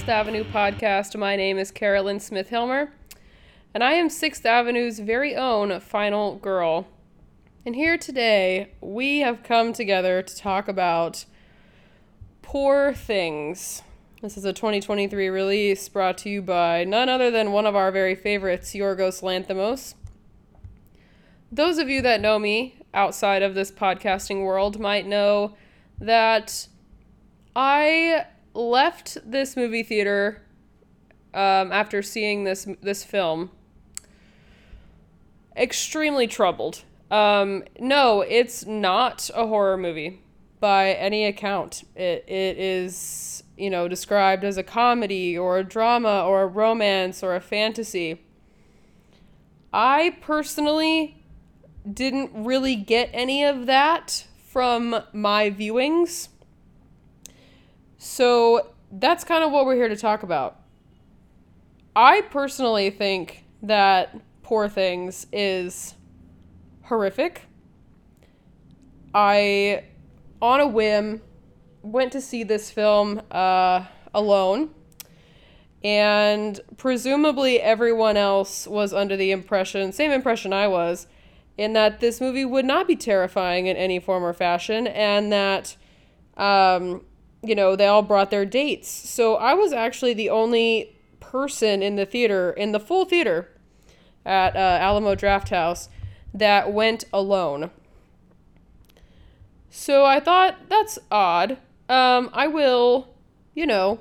6th Avenue podcast. My name is Carolyn Smith Hilmer, and I am 6th Avenue's very own Final Girl. And here today, we have come together to talk about Poor Things. This is a 2023 release brought to you by none other than one of our very favorites, Yorgos Lanthimos. Those of you that know me outside of this podcasting world might know that I left this movie theater um, after seeing this this film extremely troubled. Um, no, it's not a horror movie by any account. It it is you know described as a comedy or a drama or a romance or a fantasy. I personally didn't really get any of that from my viewings. So that's kind of what we're here to talk about. I personally think that Poor Things is horrific. I, on a whim, went to see this film uh, alone. And presumably everyone else was under the impression, same impression I was, in that this movie would not be terrifying in any form or fashion, and that, um, you know, they all brought their dates. So I was actually the only person in the theater, in the full theater at uh, Alamo Drafthouse, that went alone. So I thought that's odd. Um, I will, you know,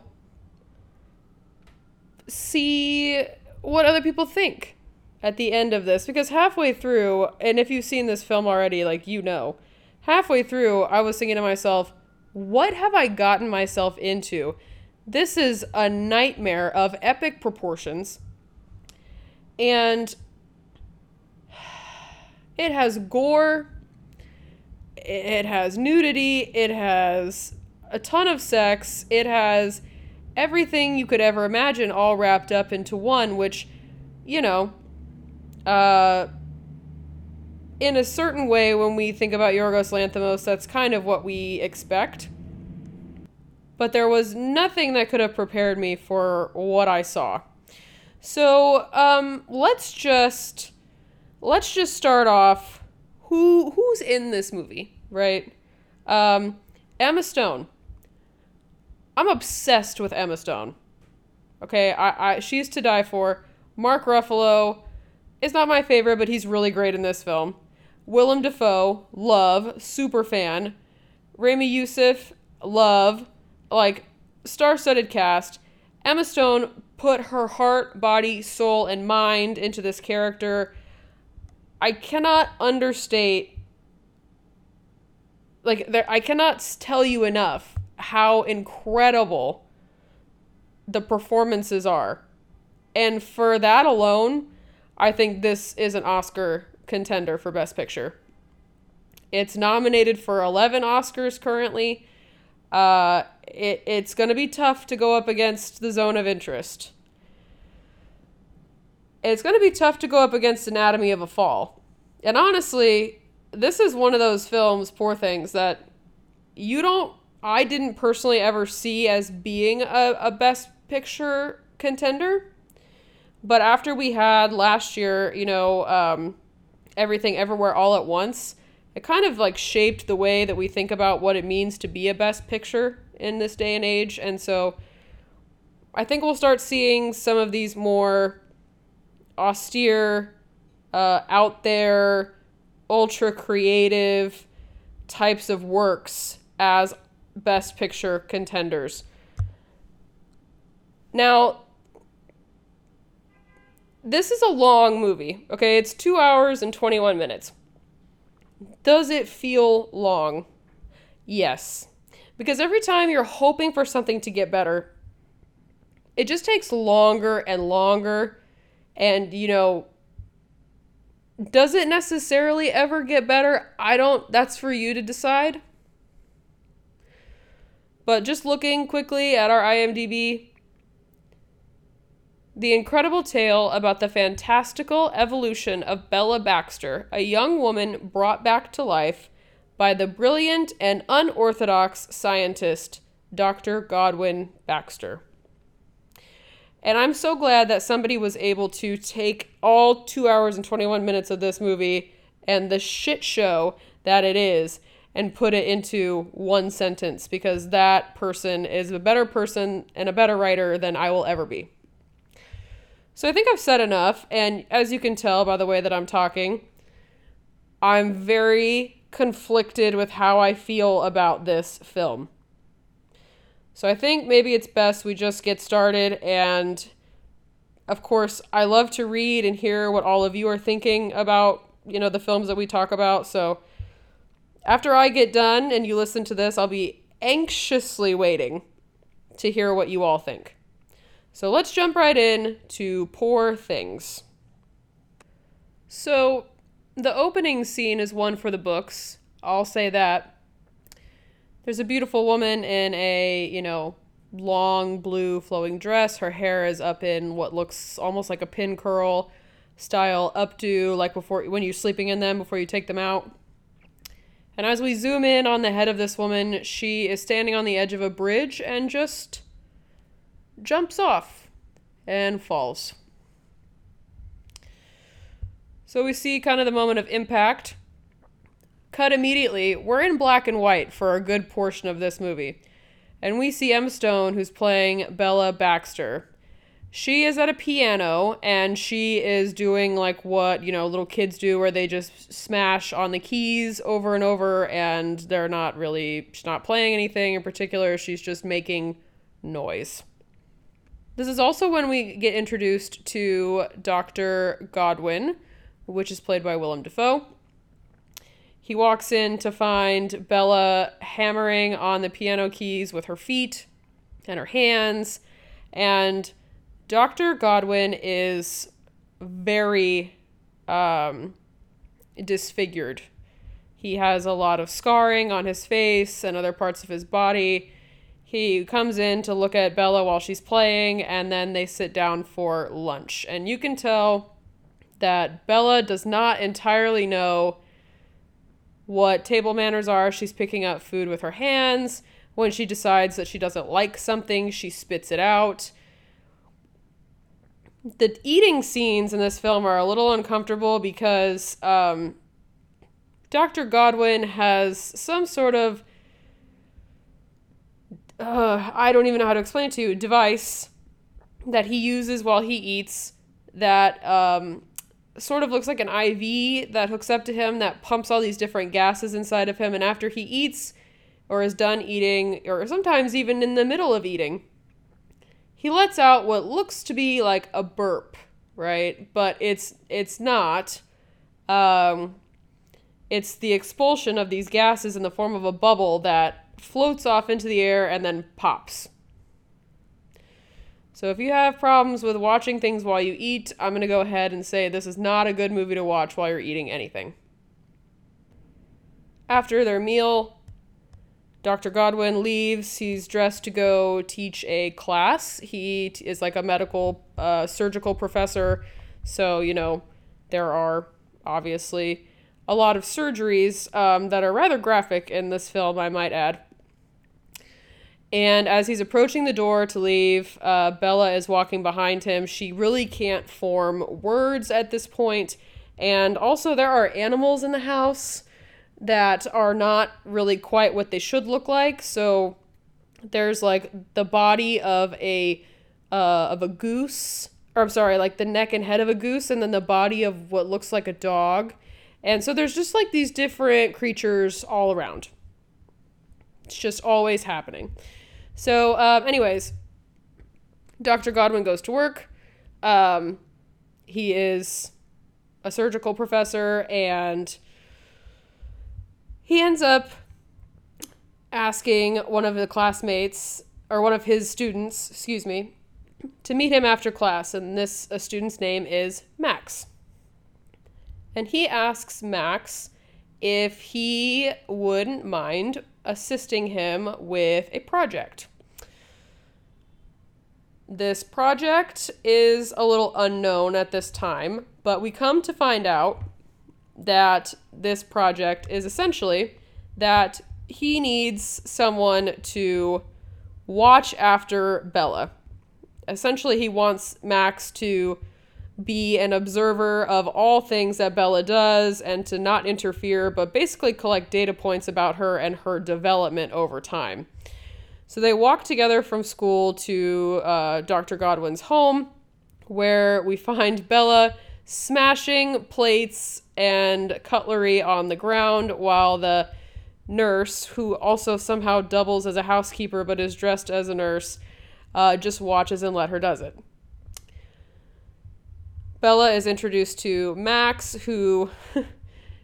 see what other people think at the end of this because halfway through, and if you've seen this film already, like you know, halfway through, I was thinking to myself, what have I gotten myself into? This is a nightmare of epic proportions. And it has gore, it has nudity, it has a ton of sex, it has everything you could ever imagine all wrapped up into one, which, you know, uh, in a certain way, when we think about Yorgos Lanthimos, that's kind of what we expect. But there was nothing that could have prepared me for what I saw. So um, let's just let's just start off. Who who's in this movie, right? Um, Emma Stone. I'm obsessed with Emma Stone. Okay, I, I she's to die for. Mark Ruffalo is not my favorite, but he's really great in this film. Willem Dafoe, love, super fan. Ramy Youssef, love, like star-studded cast. Emma Stone put her heart, body, soul, and mind into this character. I cannot understate like there I cannot tell you enough how incredible the performances are. And for that alone, I think this is an Oscar contender for Best Picture. It's nominated for 11 Oscars currently. Uh, it, it's going to be tough to go up against The Zone of Interest. It's going to be tough to go up against Anatomy of a Fall. And honestly, this is one of those films, Poor Things, that you don't, I didn't personally ever see as being a, a Best Picture contender. But after we had last year, you know, um, everything everywhere all at once, it kind of like shaped the way that we think about what it means to be a best picture in this day and age. And so I think we'll start seeing some of these more austere, uh, out there, ultra creative types of works as best picture contenders. Now, this is a long movie, okay? It's two hours and 21 minutes. Does it feel long? Yes. Because every time you're hoping for something to get better, it just takes longer and longer. And, you know, does it necessarily ever get better? I don't, that's for you to decide. But just looking quickly at our IMDb, the incredible tale about the fantastical evolution of Bella Baxter, a young woman brought back to life by the brilliant and unorthodox scientist Dr. Godwin Baxter. And I'm so glad that somebody was able to take all two hours and 21 minutes of this movie and the shit show that it is and put it into one sentence because that person is a better person and a better writer than I will ever be. So I think I've said enough. And as you can tell by the way that I'm talking, I'm very conflicted with how I feel about this film. So I think maybe it's best we just get started. And of course, I love to read and hear what all of you are thinking about, you know, the films that we talk about. So after I get done and you listen to this, I'll be anxiously waiting to hear what you all think. So let's jump right in to Poor Things. So, the opening scene is one for the books. I'll say that. There's a beautiful woman in a, you know, long blue flowing dress. Her hair is up in what looks almost like a pin curl style updo, like before when you're sleeping in them before you take them out. And as we zoom in on the head of this woman, she is standing on the edge of a bridge and just jumps off and falls. So we see kind of the moment of impact. Cut immediately. We're in black and white for a good portion of this movie. And we see Emma Stone, who's playing Bella Baxter she is at a piano and she is doing like what you know little kids do where they just smash on the keys over and over and they're not really she's not playing anything in particular she's just making noise this is also when we get introduced to dr godwin which is played by willem dafoe he walks in to find bella hammering on the piano keys with her feet and her hands and Dr. Godwin is very um, disfigured. He has a lot of scarring on his face and other parts of his body. He comes in to look at Bella while she's playing, and then they sit down for lunch. And you can tell that Bella does not entirely know what table manners are. She's picking up food with her hands. When she decides that she doesn't like something, she spits it out the eating scenes in this film are a little uncomfortable because um, Dr. Godwin has some sort of uh, I don't even know how to explain it to you device that he uses while he eats that um, sort of looks like an IV that hooks up to him that pumps all these different gases inside of him and after he eats or is done eating or sometimes even in the middle of eating he lets out what looks to be like a burp, right? But it's it's not. Um, it's the expulsion of these gases in the form of a bubble that floats off into the air and then pops. So if you have problems with watching things while you eat, I'm going to go ahead and say this is not a good movie to watch while you're eating anything. After their meal, Dr. Godwin leaves. He's dressed to go teach a class. He t- is like a medical uh, surgical professor. So, you know, there are obviously a lot of surgeries um, that are rather graphic in this film, I might add. And as he's approaching the door to leave, uh, Bella is walking behind him. She really can't form words at this point. And also, there are animals in the house that are not really quite what they should look like. So there's like the body of a uh, of a goose, or I'm sorry, like the neck and head of a goose, and then the body of what looks like a dog. And so there's just like these different creatures all around. It's just always happening. So, um, anyways, Dr. Godwin goes to work. Um, he is a surgical professor and he ends up asking one of the classmates or one of his students, excuse me, to meet him after class, and this a student's name is Max. And he asks Max if he wouldn't mind assisting him with a project. This project is a little unknown at this time, but we come to find out that this project is essentially that he needs someone to watch after Bella. Essentially, he wants Max to be an observer of all things that Bella does and to not interfere, but basically collect data points about her and her development over time. So they walk together from school to uh, Dr. Godwin's home, where we find Bella smashing plates and cutlery on the ground while the nurse, who also somehow doubles as a housekeeper but is dressed as a nurse, uh, just watches and let her does it. Bella is introduced to Max, who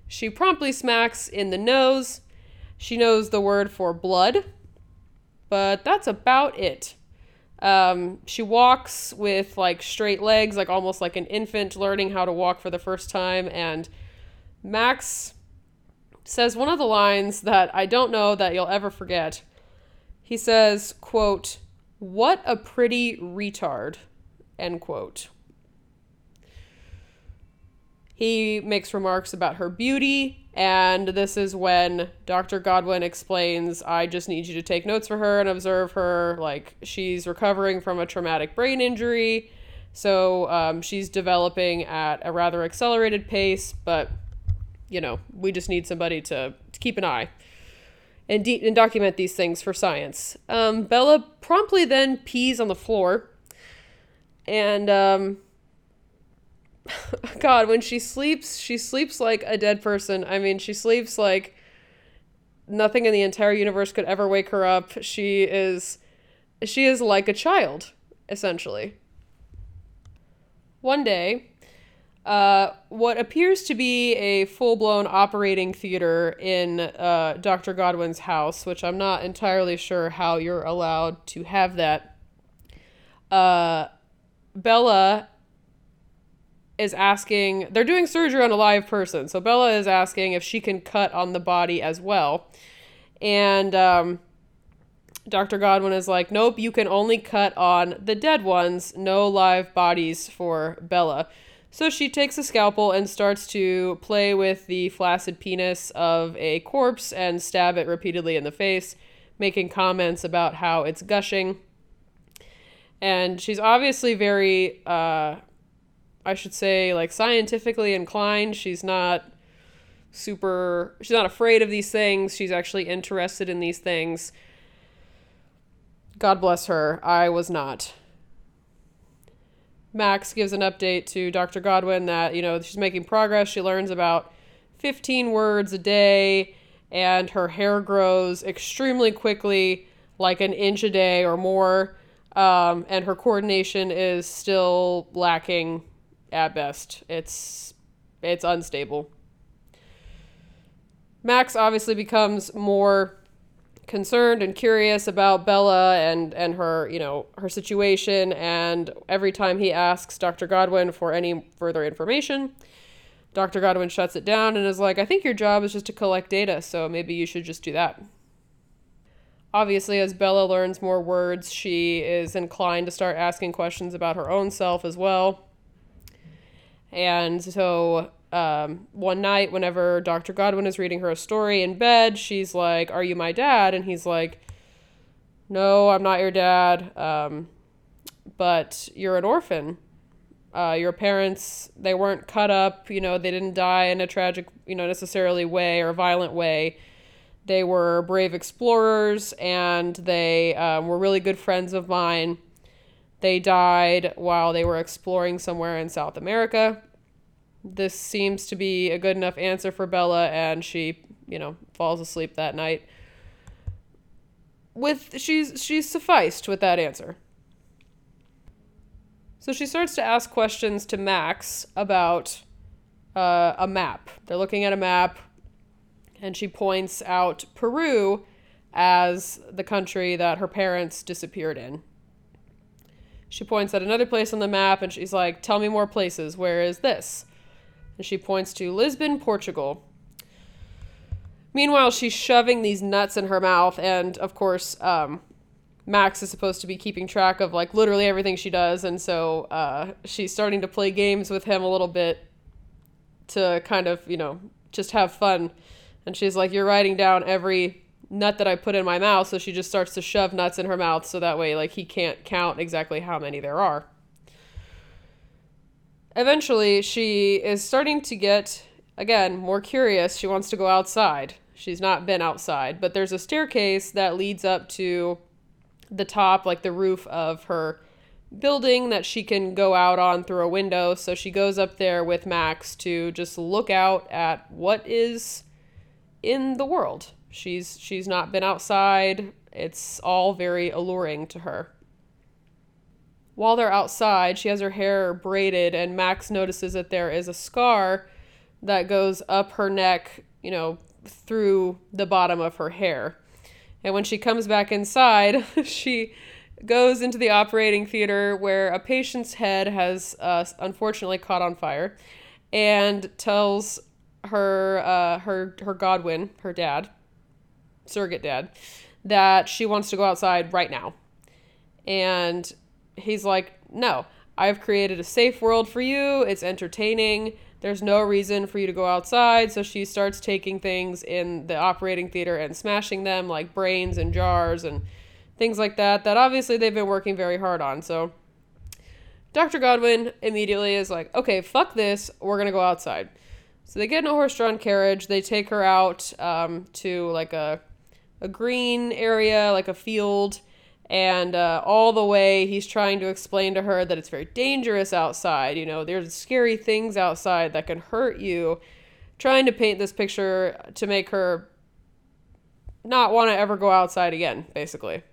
she promptly smacks in the nose. She knows the word for blood, but that's about it. Um, she walks with like straight legs, like almost like an infant learning how to walk for the first time. And Max says one of the lines that I don't know that you'll ever forget. He says, quote, what a pretty retard, end quote. He makes remarks about her beauty, and this is when Dr. Godwin explains, I just need you to take notes for her and observe her. Like, she's recovering from a traumatic brain injury, so um, she's developing at a rather accelerated pace, but, you know, we just need somebody to, to keep an eye and, de- and document these things for science. Um, Bella promptly then pees on the floor, and um, God, when she sleeps, she sleeps like a dead person. I mean, she sleeps like nothing in the entire universe could ever wake her up. She is she is like a child, essentially. One day, uh, what appears to be a full blown operating theater in uh, Dr. Godwin's house, which I'm not entirely sure how you're allowed to have that. Uh, Bella is asking, they're doing surgery on a live person. So Bella is asking if she can cut on the body as well. And um, Dr. Godwin is like, nope, you can only cut on the dead ones, no live bodies for Bella. So she takes a scalpel and starts to play with the flaccid penis of a corpse and stab it repeatedly in the face, making comments about how it's gushing. And she's obviously very uh, I should say, like scientifically inclined. She's not super, she's not afraid of these things. She's actually interested in these things. God bless her. I was not. Max gives an update to Dr. Godwin that, you know, she's making progress. She learns about 15 words a day, and her hair grows extremely quickly, like an inch a day or more. Um, and her coordination is still lacking at best. It's it's unstable. Max obviously becomes more concerned and curious about Bella and and her, you know, her situation and every time he asks Dr. Godwin for any further information, Dr. Godwin shuts it down and is like, "I think your job is just to collect data, so maybe you should just do that." Obviously, as Bella learns more words, she is inclined to start asking questions about her own self as well. And so um, one night, whenever Dr. Godwin is reading her a story in bed, she's like, Are you my dad? And he's like, No, I'm not your dad. Um, but you're an orphan. Uh, your parents, they weren't cut up, you know, they didn't die in a tragic, you know, necessarily way or violent way. They were brave explorers and they um, were really good friends of mine. They died while they were exploring somewhere in South America. This seems to be a good enough answer for Bella, and she, you know, falls asleep that night. With she's she's sufficed with that answer. So she starts to ask questions to Max about uh, a map. They're looking at a map, and she points out Peru as the country that her parents disappeared in. She points at another place on the map and she's like, Tell me more places. Where is this? And she points to Lisbon, Portugal. Meanwhile, she's shoving these nuts in her mouth, and of course, um, Max is supposed to be keeping track of like literally everything she does, and so uh, she's starting to play games with him a little bit to kind of, you know, just have fun. And she's like, You're writing down every nut that I put in my mouth. So she just starts to shove nuts in her mouth so that way, like, he can't count exactly how many there are. Eventually, she is starting to get, again, more curious. She wants to go outside. She's not been outside, but there's a staircase that leads up to the top, like the roof of her building that she can go out on through a window. So she goes up there with Max to just look out at what is in the world. She's she's not been outside. It's all very alluring to her. While they're outside, she has her hair braided and Max notices that there is a scar that goes up her neck, you know, through the bottom of her hair. And when she comes back inside, she goes into the operating theater where a patient's head has uh, unfortunately caught on fire and tells her uh, her her Godwin, her dad, surrogate dad, that she wants to go outside right now. And he's like, "No, I've created a safe world for you. It's entertaining. There's no reason for you to go outside." So she starts taking things in the operating theater and smashing them like brains and jars and things like that that obviously they've been working very hard on. So Dr. Godwin immediately is like, "Okay, fuck this. We're going to go outside." So they get in a horse-drawn carriage. They take her out um, to like a a green area, like a field, and uh, all the way he's trying to explain to her that it's very dangerous outside. You know, there's scary things outside that can hurt you. Trying to paint this picture to make her not want to ever go outside again, basically.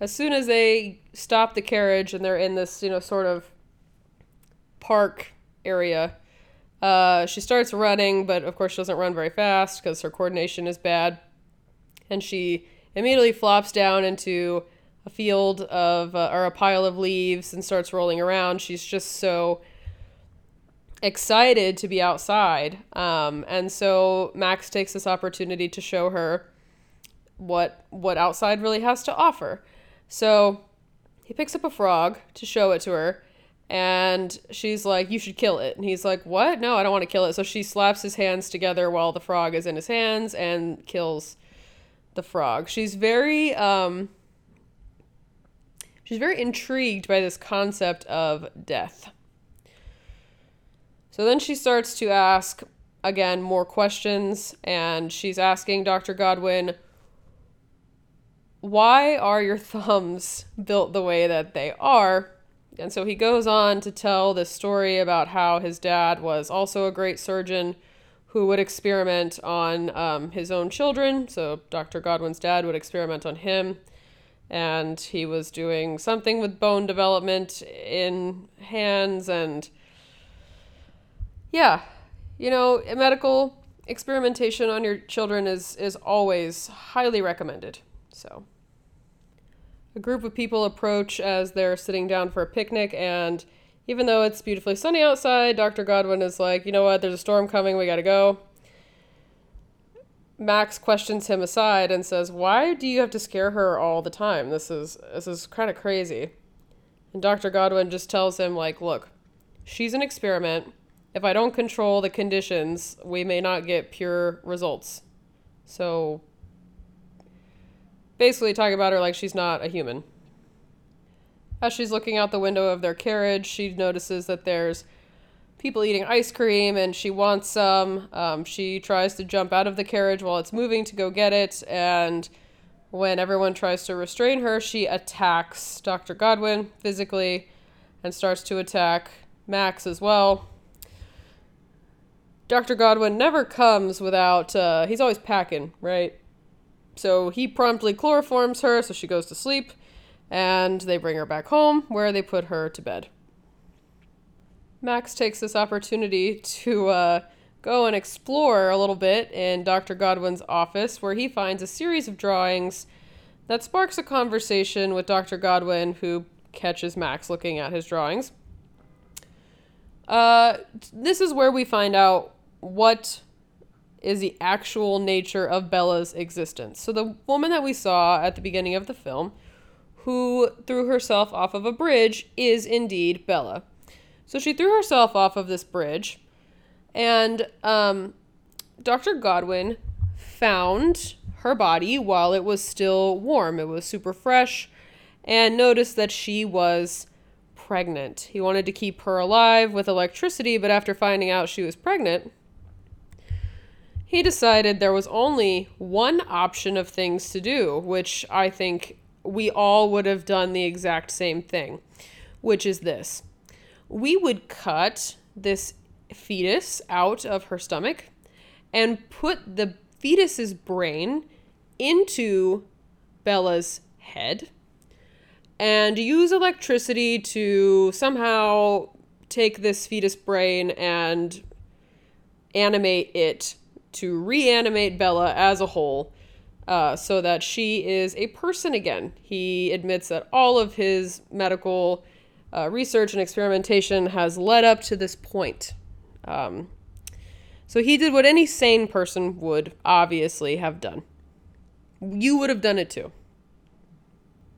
As soon as they stop the carriage and they're in this, you know, sort of park area, uh, she starts running, but of course she doesn't run very fast because her coordination is bad. And she immediately flops down into a field of, uh, or a pile of leaves and starts rolling around. She's just so excited to be outside. Um, and so Max takes this opportunity to show her what what outside really has to offer. So he picks up a frog to show it to her and she's like, You should kill it. And he's like, What? No, I don't want to kill it. So she slaps his hands together while the frog is in his hands and kills the frog. She's very um she's very intrigued by this concept of death. So then she starts to ask again more questions and she's asking Dr. Godwin why are your thumbs built the way that they are? And so he goes on to tell this story about how his dad was also a great surgeon who would experiment on um, his own children. So Dr. Godwin's dad would experiment on him. And he was doing something with bone development in hands. And yeah, you know, medical experimentation on your children is, is always highly recommended. So. A group of people approach as they're sitting down for a picnic, and even though it's beautifully sunny outside, Dr. Godwin is like, you know what, there's a storm coming, we gotta go. Max questions him aside and says, "Why do you have to scare her all the time? This is this is kind of crazy." And Dr. Godwin just tells him like, "Look, she's an experiment. If I don't control the conditions, we may not get pure results. So basically talking about her like she's not a human. As she's looking out the window of their carriage, she notices that there's people eating ice cream and she wants some. Um, she tries to jump out of the carriage while it's moving to go get it, and when everyone tries to restrain her, she attacks Dr. Godwin physically and starts to attack Max as well. Dr. Godwin never comes without, uh, he's always packing, right? So he promptly chloroforms her, so she goes to sleep, and they bring her back home, where they put her to bed. Max takes this opportunity to uh, go and explore a little bit in Dr. Godwin's office, where he finds a series of drawings that sparks a conversation with Dr. Godwin, who catches Max looking at his drawings. Uh, this is where we find out what is the actual nature of Bella's existence. So, the woman that we saw at the beginning of the film, who threw herself off of a bridge, is indeed Bella. So, she threw herself off of this bridge, and um, Dr. Godwin found her body while it was still warm. It was super fresh and noticed that she was pregnant. He wanted to keep her alive with electricity, but after finding out she was pregnant, he decided there was only one option of things to do, which I think we all would have done the exact same thing, which is this. We would cut this fetus out of her stomach and put the fetus's brain into Bella's head and use electricity to somehow take this fetus brain and animate it to reanimate Bella as a whole uh, so that she is a person again. He admits that all of his medical uh, research and experimentation has led up to this point. Um, so he did what any sane person would obviously have done. You would have done it too.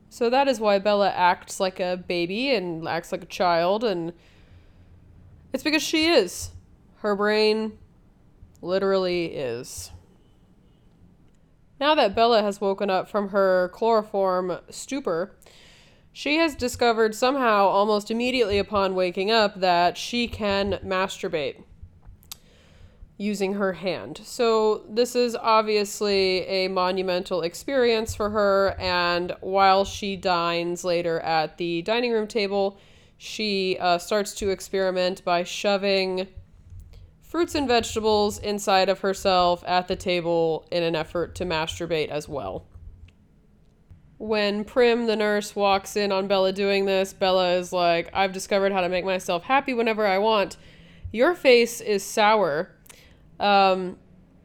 So that is why Bella acts like a baby and acts like a child, and it's because she is. Her brain literally is. Now that Bella has woken up from her chloroform stupor, she has discovered somehow, almost immediately upon waking up, that she can masturbate using her hand. So, this is obviously a monumental experience for her, and while she dines later at the dining room table, she uh, starts to experiment by shoving fruits and vegetables inside of herself at the table in an effort to masturbate as well. When Prim, the nurse, walks in on Bella doing this, Bella is like, I've discovered how to make myself happy whenever I want. Your face is sour. Um,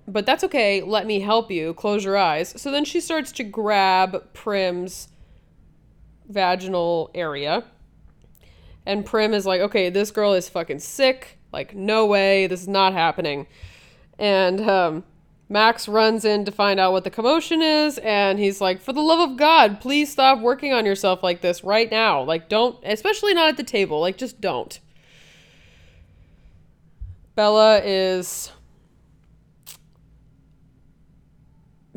but that's okay. Let me help you. Close your eyes. So then she starts to grab Prim's vaginal area. And Prim is like, okay, this girl is fucking sick. Like, no way, this is not happening. And um, Max runs in to find out what the commotion is, and he's like, For the love of God, please stop working on yourself like this right now. Like, don't, especially not at the table. Like, just don't. Bella is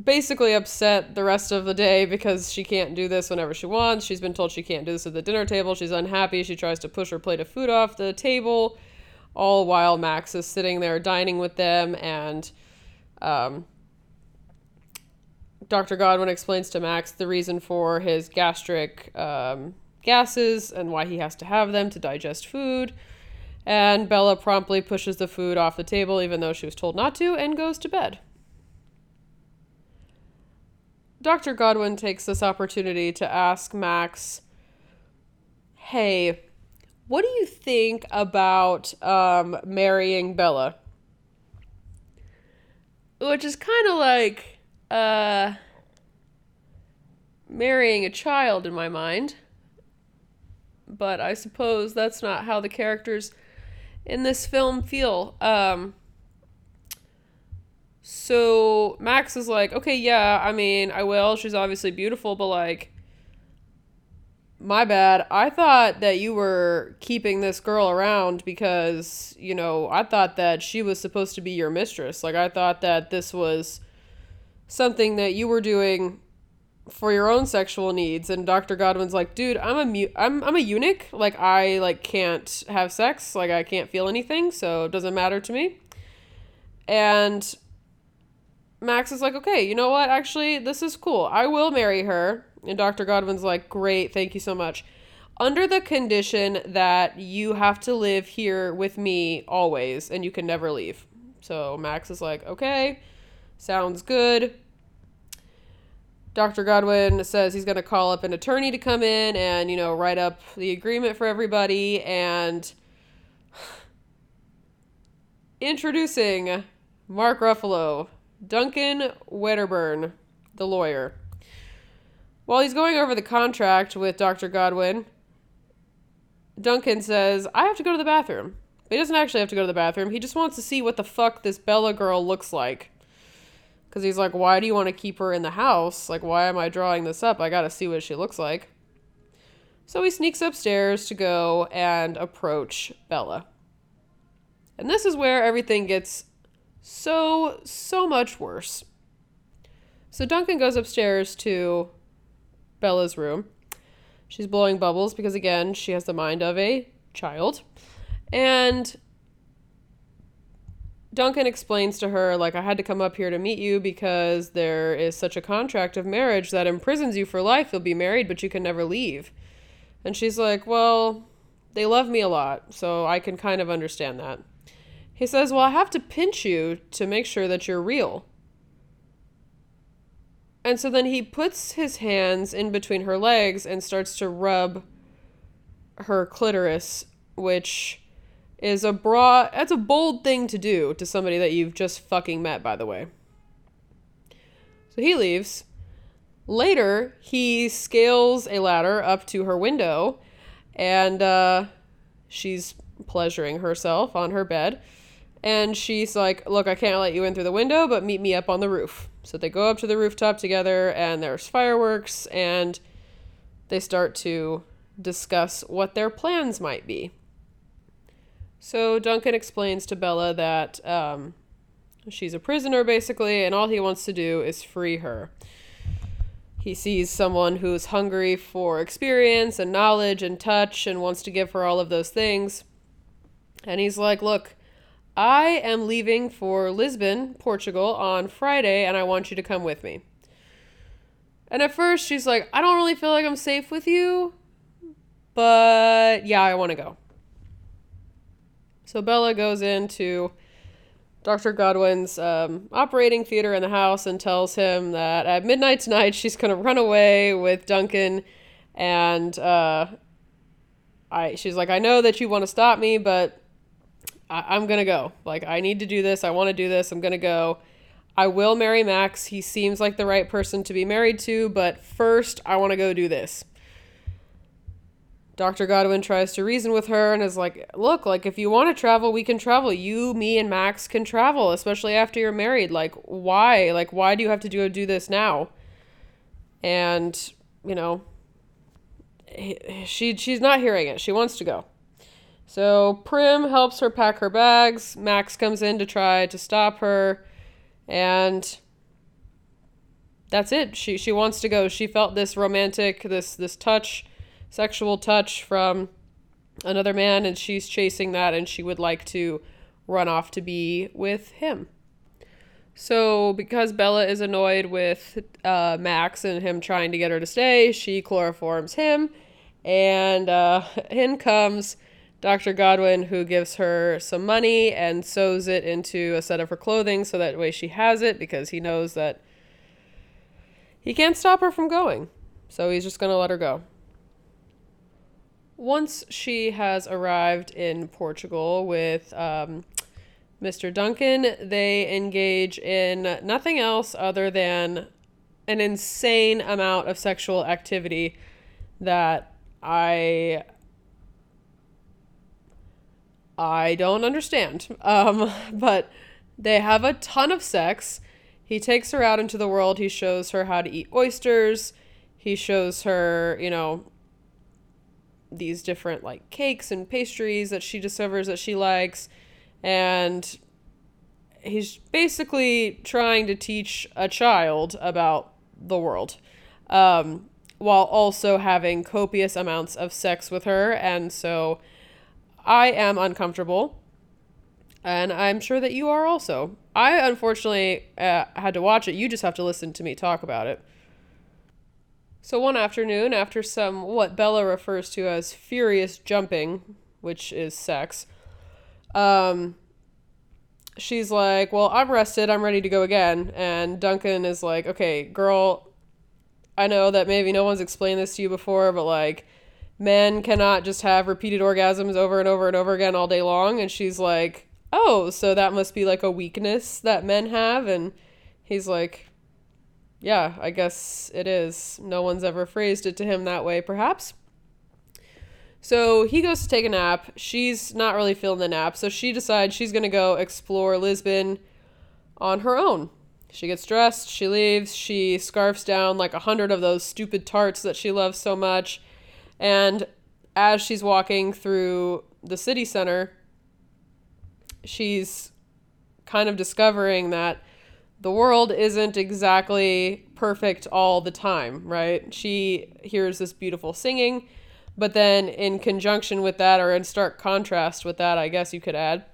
basically upset the rest of the day because she can't do this whenever she wants. She's been told she can't do this at the dinner table. She's unhappy. She tries to push her plate of food off the table all while Max is sitting there dining with them, and um, Dr. Godwin explains to Max the reason for his gastric um, gases and why he has to have them to digest food. And Bella promptly pushes the food off the table, even though she was told not to, and goes to bed. Dr. Godwin takes this opportunity to ask Max, Hey, what do you think about um, marrying Bella? Which is kind of like uh, marrying a child in my mind. But I suppose that's not how the characters in this film feel. Um, so Max is like, okay, yeah, I mean, I will. She's obviously beautiful, but like, my bad. I thought that you were keeping this girl around because, you know, I thought that she was supposed to be your mistress. Like, I thought that this was something that you were doing for your own sexual needs and Dr. Godwin's like, "Dude, I'm a mu- I'm I'm a eunuch. Like I like can't have sex. Like I can't feel anything, so it doesn't matter to me." And Max is like, "Okay, you know what? Actually, this is cool. I will marry her and Dr. Godwin's like, Great, thank you so much. Under the condition that you have to live here with me always and you can never leave. So Max is like, Okay, sounds good. Dr. Godwin says he's going to call up an attorney to come in and, you know, write up the agreement for everybody. And introducing Mark Ruffalo, Duncan Wedderburn, the lawyer. While he's going over the contract with Dr. Godwin, Duncan says, I have to go to the bathroom. But he doesn't actually have to go to the bathroom. He just wants to see what the fuck this Bella girl looks like. Because he's like, why do you want to keep her in the house? Like, why am I drawing this up? I gotta see what she looks like. So he sneaks upstairs to go and approach Bella. And this is where everything gets so, so much worse. So Duncan goes upstairs to Bella's room. She's blowing bubbles because, again, she has the mind of a child. And Duncan explains to her, like, I had to come up here to meet you because there is such a contract of marriage that imprisons you for life. You'll be married, but you can never leave. And she's like, Well, they love me a lot, so I can kind of understand that. He says, Well, I have to pinch you to make sure that you're real. And so then he puts his hands in between her legs and starts to rub her clitoris, which is a broad that's a bold thing to do to somebody that you've just fucking met, by the way. So he leaves. Later, he scales a ladder up to her window and uh, she's pleasuring herself on her bed. And she's like, Look, I can't let you in through the window, but meet me up on the roof. So they go up to the rooftop together, and there's fireworks, and they start to discuss what their plans might be. So Duncan explains to Bella that um, she's a prisoner, basically, and all he wants to do is free her. He sees someone who's hungry for experience and knowledge and touch and wants to give her all of those things. And he's like, Look, I am leaving for Lisbon, Portugal on Friday, and I want you to come with me. And at first, she's like, I don't really feel like I'm safe with you, but yeah, I want to go. So Bella goes into Dr. Godwin's um, operating theater in the house and tells him that at midnight tonight she's going to run away with Duncan. And uh, I, she's like, I know that you want to stop me, but I, I'm going to go. Like, I need to do this. I want to do this. I'm to go. I will marry Max. He seems like the right person to be married to, but first I want to go do this. Dr. Godwin tries to reason with her and is like, Look, like, if you want to travel, we can travel. You, me, and Max can travel, especially after you're married. Like, why? Like, why do you have to do, do this now? And, you know, she she's not hearing it. She wants to go. So Prim helps her pack her bags. Max comes in to try to stop her. And that's it. She she wants to go. She felt this romantic, this this touch sexual touch from another man and she's chasing that and she would like to run off to be with him. So, because Bella is annoyed with uh, Max and him trying to get her to stay, she chloroforms him, and uh, in comes Dr. Godwin, who gives her some money and sews it into a set of her clothing so that way she has it because he knows that he can't stop her from going. So, he's just going to let her go. Once she has arrived in Portugal with um, Mr. Duncan, they engage in nothing else other than an insane amount of sexual activity that I I don't understand. Um, but they have a ton of sex. He takes her out into the world. He shows her how to eat oysters. He shows her, you know, these different like cakes and pastries that she discovers that she likes and he's basically trying to teach a child about the world um, while also having copious amounts of sex with her and so i am uncomfortable and i'm sure that you are also. I unfortunately uh, had to watch it. You just have to listen to me talk about it. So one afternoon, after some what Bella refers to as furious jumping, which is sex, um, she's like, Well, I'm rested, I'm ready to go again. And Duncan is like, Okay, girl, I know that maybe no one's explained this to you before, but like, men cannot just have repeated orgasms over and over and over again all day long. And she's like, Oh, so that must be like a weakness that men have. And he's like, yeah, I guess it is. No one's ever phrased it to him that way, perhaps. So he goes to take a nap. She's not really feeling the nap, so she decides she's going to go explore Lisbon on her own. She gets dressed, she leaves, she scarfs down like a hundred of those stupid tarts that she loves so much. And as she's walking through the city center, she's kind of discovering that the world isn't exactly perfect all the time, right? She hears this beautiful singing, but then in conjunction with that, or in stark contrast with that, I guess you could add,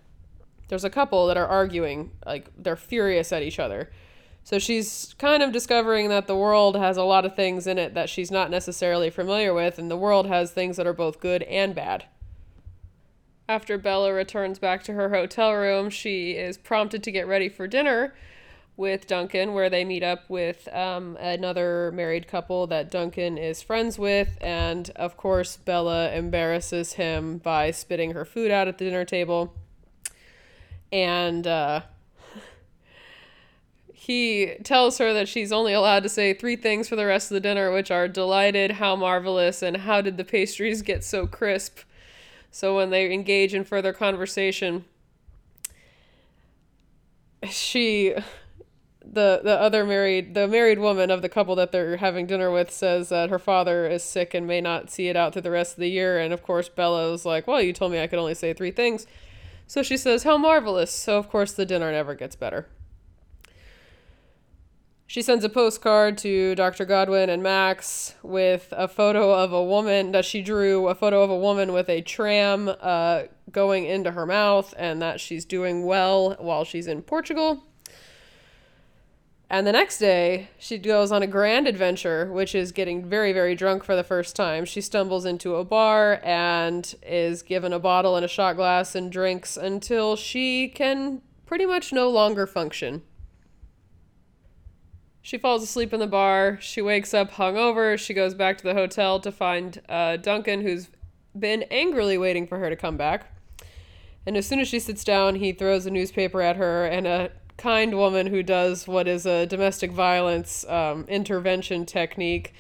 there's a couple that are arguing, like they're furious at each other. So she's kind of discovering that the world has a lot of things in it that she's not necessarily familiar with, and the world has things that are both good and bad. After Bella returns back to her hotel room, she is prompted to get ready for dinner with Duncan, where they meet up with um, another married couple that Duncan is friends with. And of course, Bella embarrasses him by spitting her food out at the dinner table. And uh, he tells her that she's only allowed to say three things for the rest of the dinner, which are delighted, how marvelous, and how did the pastries get so crisp. So when they engage in further conversation, she the the other married the married woman of the couple that they're having dinner with says that her father is sick and may not see it out through the rest of the year. And of course Bella's like well you told me I could only say three things. So she says how marvelous. So of course the dinner never gets better she sends a postcard to Dr. Godwin and Max with a photo of a woman that she drew, a photo of a woman with a tram uh, going into her mouth, and that she's doing well while she's in Portugal. And the next day, she goes on a grand adventure, which is getting very, very drunk for the first time. She stumbles into a bar and is given a bottle and a shot glass and drinks until she can pretty much no longer function. She falls asleep in the bar. She wakes up hungover. She goes back to the hotel to find uh, Duncan, who's been angrily waiting for her to come back. And as soon as she sits down, he throws a newspaper at her and a kind woman who does what is a domestic violence um, intervention technique.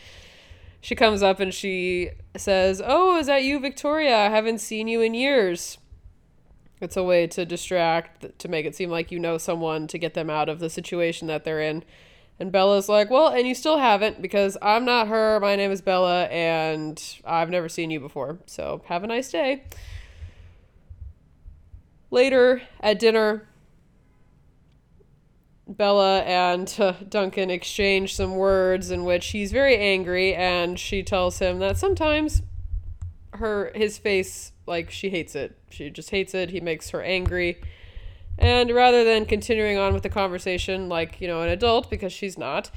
She comes up and she says, Oh, is that you, Victoria? I haven't seen you in years. It's a way to distract, to make it seem like you know someone to get them out of the situation that they're in. And Bella's like, Well, and you still haven't because I'm not her. My name is Bella and I've never seen you before. So have a nice day. Later at dinner, Bella and uh, Duncan exchange some words in which he's very angry and she tells him that sometimes her his face like she hates it. She just hates it. He makes her angry. And rather than continuing on with the conversation like, you know, an adult because she's not,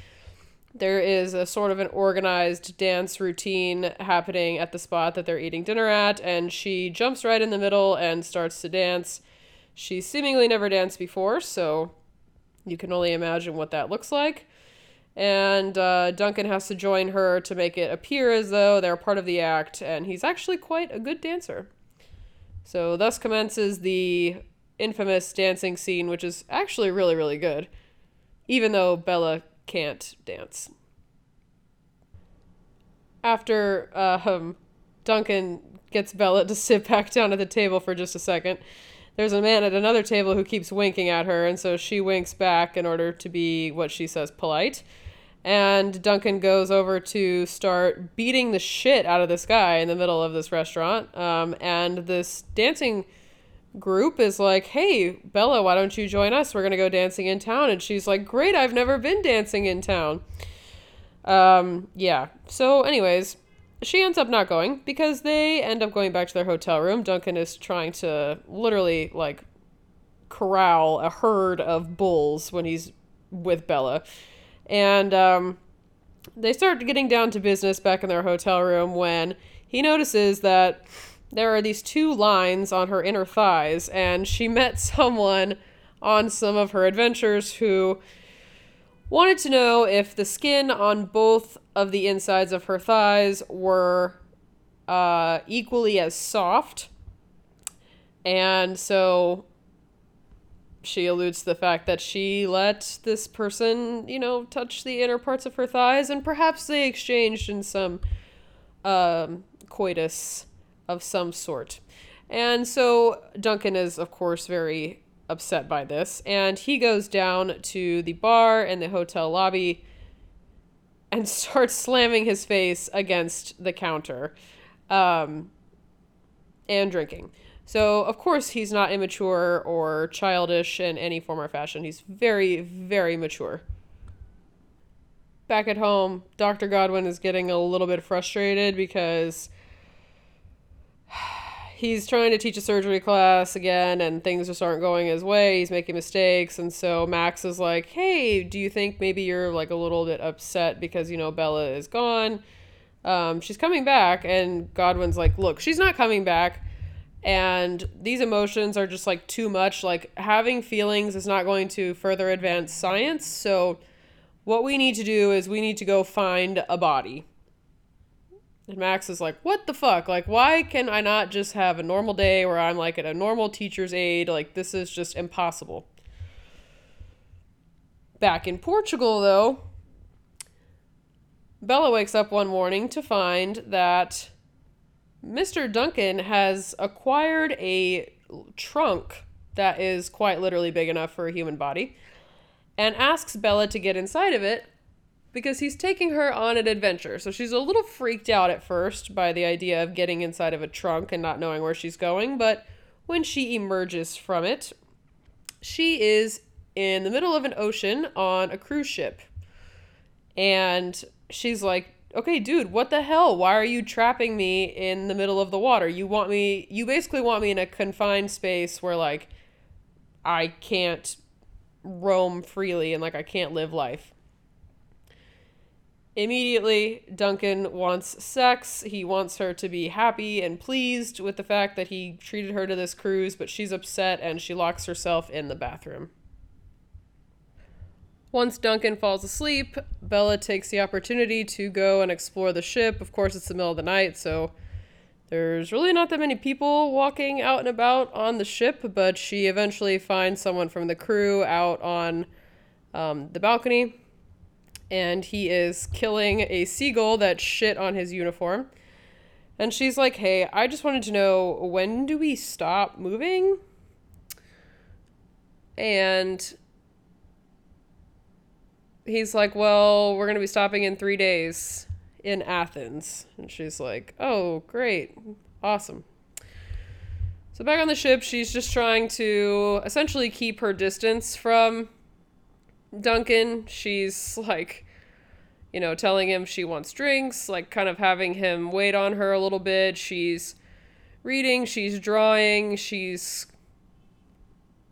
there is a sort of an organized dance routine happening at the spot that they're eating dinner at and she jumps right in the middle and starts to dance. She's seemingly never danced before, so you can only imagine what that looks like. And uh, Duncan has to join her to make it appear as though they're part of the act, and he's actually quite a good dancer. So, thus commences the infamous dancing scene, which is actually really, really good, even though Bella can't dance. After uh, um, Duncan gets Bella to sit back down at the table for just a second, there's a man at another table who keeps winking at her, and so she winks back in order to be what she says polite. And Duncan goes over to start beating the shit out of this guy in the middle of this restaurant. Um, and this dancing group is like, hey, Bella, why don't you join us? We're going to go dancing in town. And she's like, great, I've never been dancing in town. Um, yeah. So, anyways, she ends up not going because they end up going back to their hotel room. Duncan is trying to literally like corral a herd of bulls when he's with Bella. And um, they start getting down to business back in their hotel room when he notices that there are these two lines on her inner thighs, and she met someone on some of her adventures who wanted to know if the skin on both of the insides of her thighs were uh, equally as soft. And so she alludes to the fact that she let this person, you know, touch the inner parts of her thighs, and perhaps they exchanged in some um, coitus of some sort. And so Duncan is, of course, very upset by this. And he goes down to the bar in the hotel lobby and starts slamming his face against the counter um, and drinking. So, of course, he's not immature or childish in any form or fashion. He's very, very mature. Back at home, Dr. Godwin is getting a little bit frustrated because he's trying to teach a surgery class again and things just aren't going his way. He's making mistakes. And so Max is like, hey, do you think maybe you're like a little bit upset because, you know, Bella is gone? Um, she's coming back. And Godwin's like, look, she's not coming back and these emotions are just like too much like having feelings is not going to further advance science so what we need to do is we need to go find a body and max is like what the fuck like why can i not just have a normal day where i'm like at a normal teacher's aide like this is just impossible back in portugal though bella wakes up one morning to find that Mr. Duncan has acquired a trunk that is quite literally big enough for a human body and asks Bella to get inside of it because he's taking her on an adventure. So she's a little freaked out at first by the idea of getting inside of a trunk and not knowing where she's going, but when she emerges from it, she is in the middle of an ocean on a cruise ship. And she's like, okay, dude, what the hell? Why are you trapping me in the middle of the water? You want me, you basically want me in a confined space where, like, I can't roam freely and, like, I can't live life. Immediately, Duncan wants sex. He wants her to be happy and pleased with the fact that he treated her to this cruise, but she's upset and she locks herself in the bathroom. Once Duncan falls asleep, Bella takes the opportunity to go and explore the ship. Of course, it's the middle of the night, so there's really not that many people walking out and about on the ship, but she eventually finds someone from the crew out on um, the balcony, and he is killing a seagull that shit on his uniform. And she's like, hey, I just wanted to know when do we stop moving? And he's like, Well, we're going to be stopping in three days in Athens. And she's like, Oh, great. Awesome. So back on the ship, she's just trying to essentially keep her distance from Duncan. She's like, you know, telling him she wants drinks, like kind of having him wait on her a little bit. She's reading, she's drawing, she's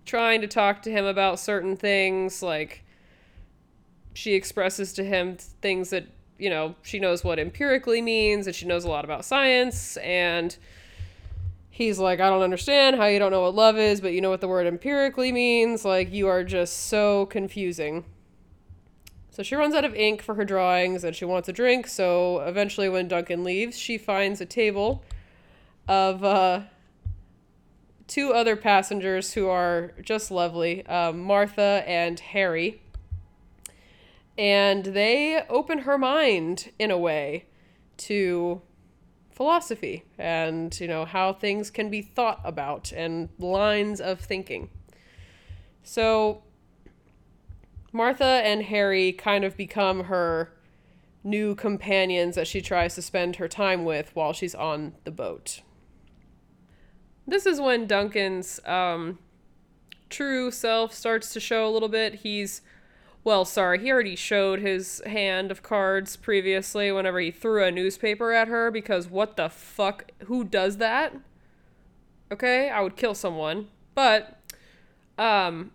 trying to talk to him about certain things, like she expresses to him things that you know she knows what empirically means and she knows a lot about science and he's like i don't understand how you don't know what love is but you know what the word empirically means. Like you are just so confusing. So she runs out of ink for her drawings and she wants a drink. So eventually when duncan leaves she finds a table of uh, two other passengers who are just lovely um, martha and harry. And they open her mind in a way to philosophy and you know how things can be thought about and lines of thinking. So martha and harry kind of become her new companions that she tries to spend her time with while she's on the boat. This is when duncan's um, true self starts to show a little bit. He's well, sorry, he already showed his hand of cards previously whenever he threw a newspaper at her because what the fuck? Who does that? Okay, I would kill someone. But, um,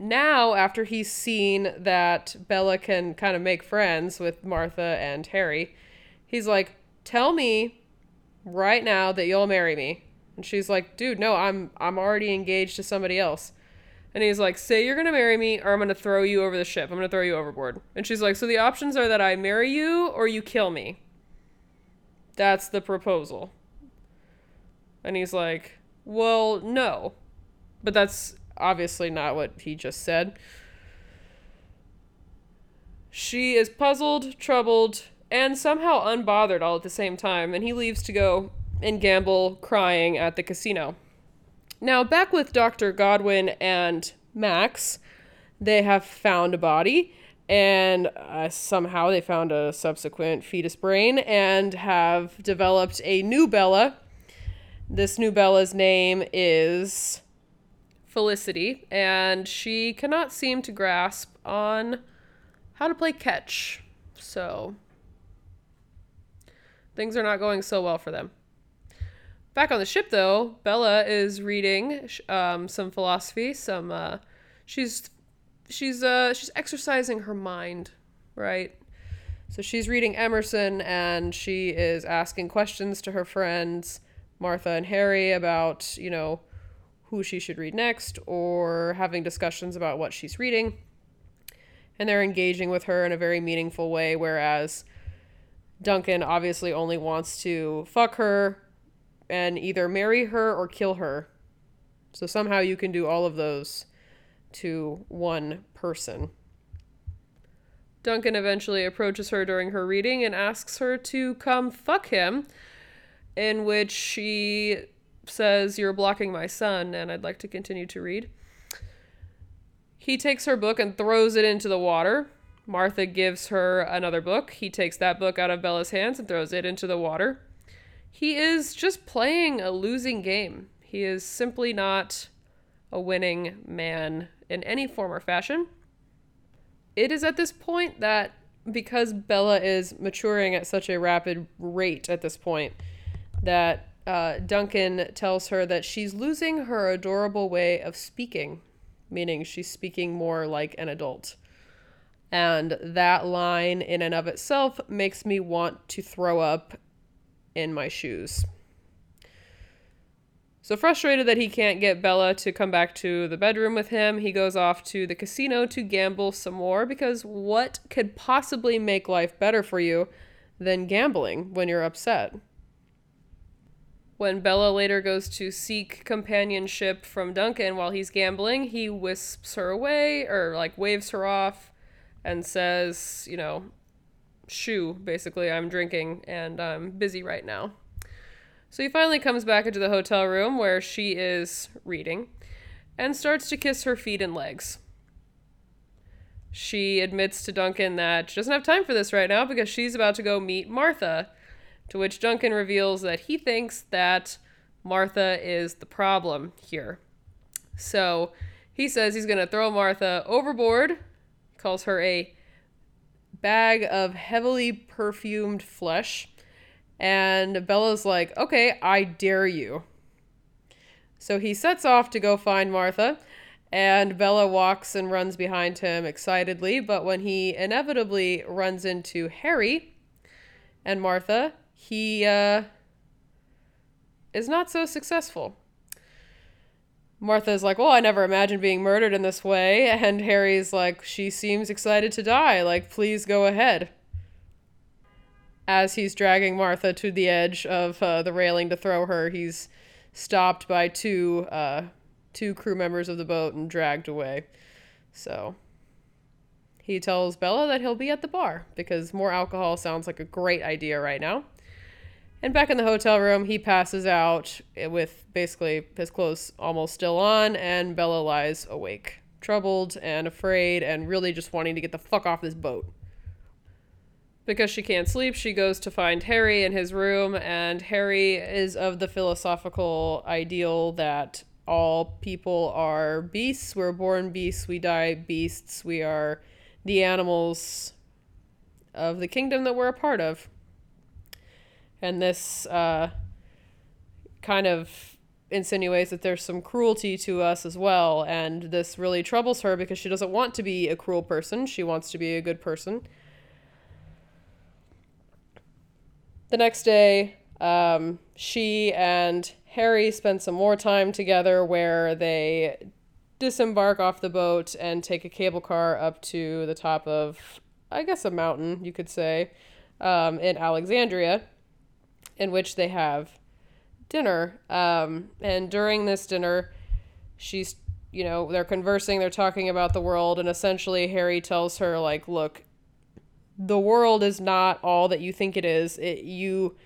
now after he's seen that Bella can kind of make friends with Martha and Harry, he's like, tell me right now that you'll marry me. And she's like, dude, no, I'm I'm already engaged to somebody else. And he's like, Say you're going to marry me, or I'm going to throw you over the ship. I'm going to throw you overboard. And she's like, So the options are that I marry you or you kill me. That's the proposal. And he's like, Well, no. But that's obviously not what he just said. She is puzzled, troubled, and somehow unbothered all at the same time, and he leaves to go and gamble, crying at the casino. Now, back with Dr. Godwin and Max, they have found a body, and uh, somehow they found a subsequent fetus brain and have developed a new Bella This new Bella's name is Felicity, and she cannot seem to grasp on how to play catch. So things are not going so well for them. Back on the ship, though, Bella is reading um, some philosophy. Some uh, she's she's uh, she's exercising her mind, right? So she's reading Emerson, and she is asking questions to her friends Martha and Harry about you know who she should read next, or having discussions about what she's reading. And they're engaging with her in a very meaningful way, whereas Duncan obviously only wants to fuck her and either marry her or kill her. So somehow you can do all of those to one person. Duncan eventually approaches her during her reading and asks her to come fuck him, in which she says, You're blocking my sun, and I'd like to continue to read. He takes her book and throws it into the water. Martha gives her another book. He takes that book out of Bella's hands and throws it into the water he is just playing a losing game. He is simply not a winning man in any form or fashion. It is at this point that because Bella is maturing at such a rapid rate at this point, that uh, Duncan tells her that she's losing her adorable way of speaking, meaning she's speaking more like an adult. And that line, in and of itself, makes me want to throw up in my shoes. So frustrated that he can't get Bella to come back to the bedroom with him, he goes off to the casino to gamble some more because what could possibly make life better for you than gambling when you're upset? When Bella later goes to seek companionship from Duncan while he's gambling, he wisps her away or like waves her off and says, you know, shoo, basically. I'm drinking and I'm busy right now. So he finally comes back into the hotel room where she is reading and starts to kiss her feet and legs. She admits to Duncan that she doesn't have time for this right now because she's about to go meet Martha, to which Duncan reveals that he thinks that Martha is the problem here. So he says he's going to throw Martha overboard, calls her a bag of heavily perfumed flesh. And Bella's like, okay, I dare you. So he sets off to go find Martha, and Bella walks and runs behind him excitedly. But when he inevitably runs into Harry and Martha, he uh, is not so successful. Martha's like, Well, I never imagined being murdered in this way. And Harry's like, She seems excited to die. Like, please go ahead. As he's dragging Martha to the edge of uh, the railing to throw her, he's stopped by two uh, two crew members of the boat and dragged away. So he tells Bella that he'll be at the bar because more alcohol sounds like a great idea right now. And back in the hotel room, he passes out with basically his clothes almost still on, and Bella lies awake, troubled and afraid, and really just wanting to get the fuck off this boat. Because she can't sleep, she goes to find Harry in his room, and Harry is of the philosophical ideal that all people are beasts. We're born beasts, we die beasts. We are the animals of the kingdom that we're a part of and this uh, kind of insinuates that there's some cruelty to us as well. And this really troubles her because she doesn't want to be a cruel person. She wants to be a good person. The next day um, she and harry spend some more time together where they disembark off the boat and take a cable car up to the top of i guess a mountain you could say um, in alexandria in which they have dinner. Um, and during this dinner, she's, you know, they're conversing, they're talking about the world, and essentially Harry tells her, like, look, the world is not all that you think it is. It, you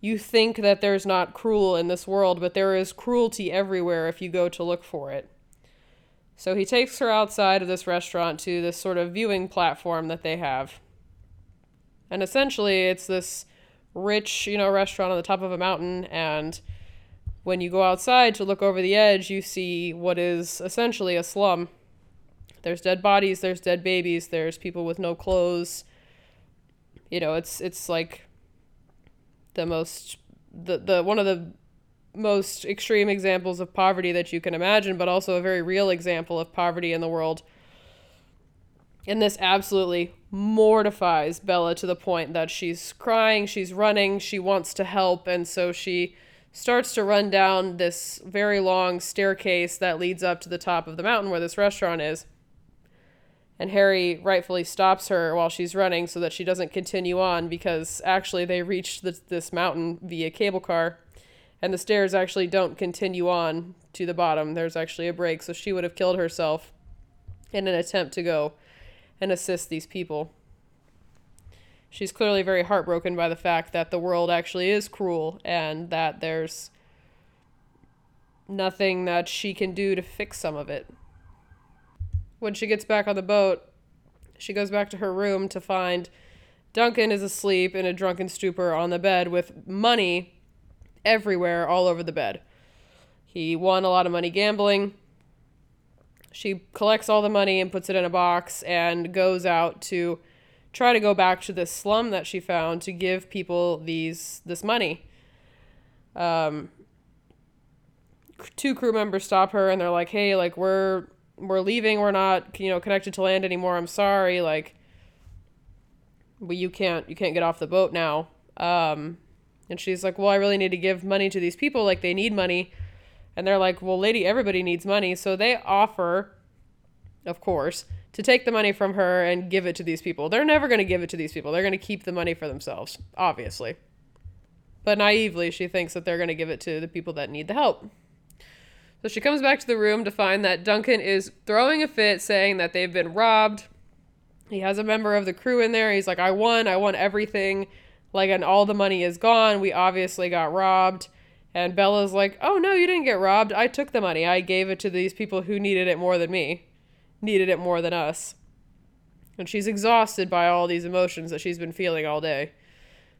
you think that there's not cruel in this world, but there is cruelty everywhere if you go to look for it. So he takes her outside of this restaurant to this sort of viewing platform that they have. And essentially, it's this rich, you know, restaurant on the top of a mountain and When you go outside to look over the edge, you see what is essentially a slum. There's dead bodies, there's dead babies, there's people with no clothes. You know, it's it's like the most the the one of the most extreme examples of poverty that you can imagine, but also a very real example of poverty in the world. And this absolutely mortifies Bella to the point that she's crying, she's running, she wants to help, and so she starts to run down this very long staircase that leads up to the top of the mountain where this restaurant is. And Harry rightfully stops her while she's running so that she doesn't continue on because actually they reached this, this mountain via cable car and the stairs actually don't continue on to the bottom. There's actually a break, so she would have killed herself in an attempt to go and assist these people. She's clearly very heartbroken by the fact that the world actually is cruel and that there's nothing that she can do to fix some of it. When she gets back on the boat, she goes back to her room to find Duncan is asleep in a drunken stupor on the bed with money everywhere, all over the bed. He won a lot of money gambling. She collects all the money and puts it in a box and goes out to try to go back to this slum that she found to give people these this money. Um, two crew members stop her and they're like, "Hey, like we're we're leaving. We're not, you know, connected to land anymore. I'm sorry. Like, but you can't you can't get off the boat now." Um, and she's like, Well, I really need to give money to these people. Like, they need money. And they're like, Well, lady, everybody needs money. So they offer, of course, to take the money from her and give it to these people. They're never going to give it to these people. They're going to keep the money for themselves, obviously. But naively, she thinks that they're going to give it to the people that need the help. So she comes back to the room to find that Duncan is throwing a fit, saying that they've been robbed. He has a member of the crew in there. He's like, I won. I won everything. Like, and all the money is gone. We obviously got robbed. And Bella's like, oh no, you didn't get robbed. I took the money. I gave it to these people who needed it more than me, needed it more than us. And she's exhausted by all these emotions that she's been feeling all day.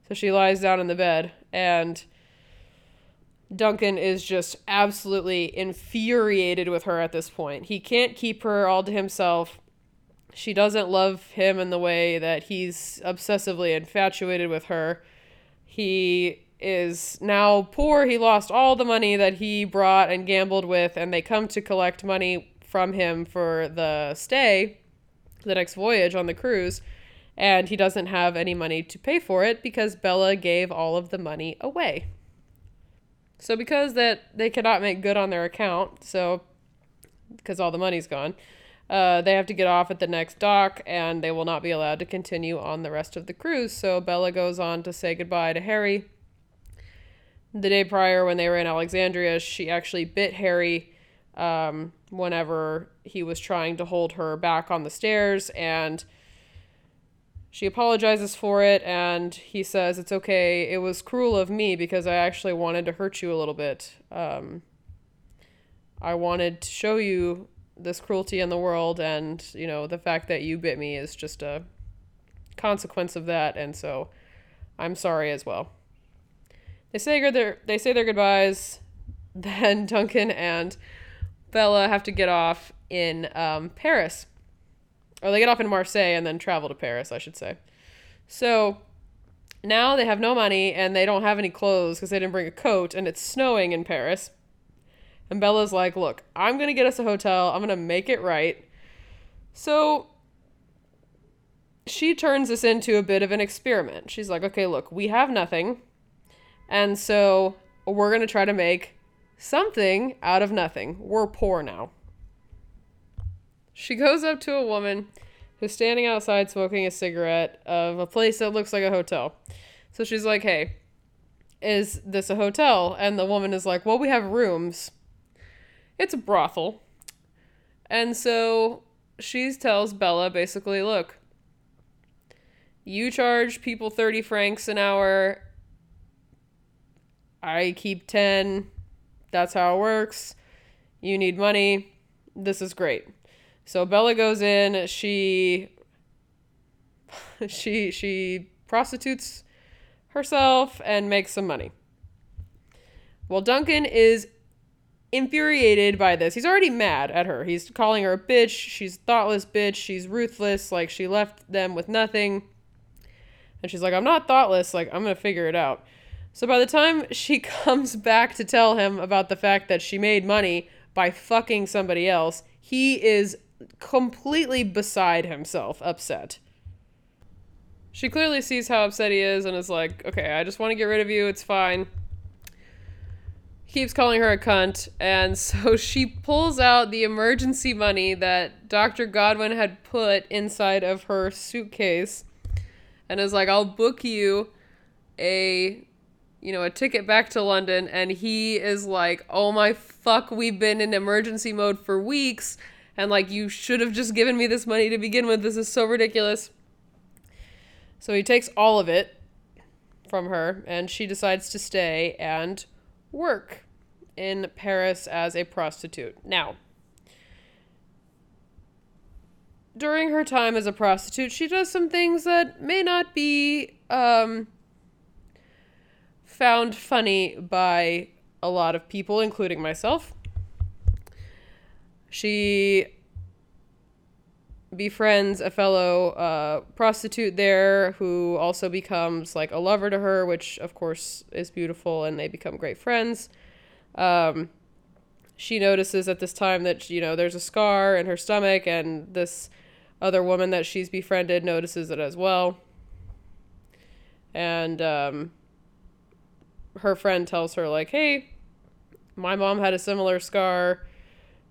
So she lies down in the bed, and Duncan is just absolutely infuriated with her at this point. He can't keep her all to himself she doesn't love him in the way that he's obsessively infatuated with her. He is now poor. He lost all the money that he brought and gambled with, and they come to collect money from him for the stay, the next voyage on the cruise, and he doesn't have any money to pay for it because Bella gave all of the money away. So because that they cannot make good on their account, so because all the money's gone, uh, they have to get off at the next dock and they will not be allowed to continue on the rest of the cruise. So Bella goes on to say goodbye to Harry. The day prior, when they were in Alexandria, she actually bit Harry um, whenever he was trying to hold her back on the stairs. And she apologizes for it. And he says, It's okay. It was cruel of me because I actually wanted to hurt you a little bit. Um, I wanted to show you this cruelty in the world and you know the fact that you bit me is just a consequence of that and so i'm sorry as well they say their they say their goodbyes then duncan and bella have to get off in um, paris or they get off in marseille and then travel to paris i should say so now they have no money and they don't have any clothes because they didn't bring a coat and it's snowing in paris and Bella's like, look, I'm to get us a hotel. I'm to make it right. So she turns this into a bit of an experiment. She's like, okay, look, we have nothing. And so we're going to try to make something out of nothing. We're poor now. She goes up to a woman who's standing outside smoking a cigarette of a place that looks like a hotel. So she's like, hey, is this a hotel? And the woman is like, well, we have rooms. It's a brothel. And so she tells Bella basically, look, you charge people 30 francs an hour. I keep 10. That's how it works. You need money. This is great. So Bella goes in, she she she prostitutes herself and makes some money. Well, Duncan is infuriated by this. He's already mad at her. He's calling her a bitch. She's thoughtless bitch. She's ruthless. Like she left them with nothing. And she's like, I'm not thoughtless. Like, I'm to figure it out. So by the time she comes back to tell him about the fact that she made money by fucking somebody else, he is completely beside himself, upset. She clearly sees how upset he is and is like, okay, I just want to get rid of you. It's fine. Keeps calling her a cunt. And so she pulls out the emergency money that Dr. Godwin had put inside of her suitcase and is like, I'll book you a you know, a ticket back to London, and he is like, oh my fuck, we've been in emergency mode for weeks, and like, you should have just given me this money to begin with. This is so ridiculous. So he takes all of it from her, and she decides to stay and work in Paris as a prostitute. Now, during her time as a prostitute, she does some things that may not be um, found funny by a lot of people, including myself. She befriends a fellow uh, prostitute there who also becomes like a lover to her, which of course is beautiful, and they become great friends. Um, she notices at this time that you know there's a scar in her stomach, and this other woman that she's befriended notices it as well. And um, her friend tells her like, "Hey, my mom had a similar scar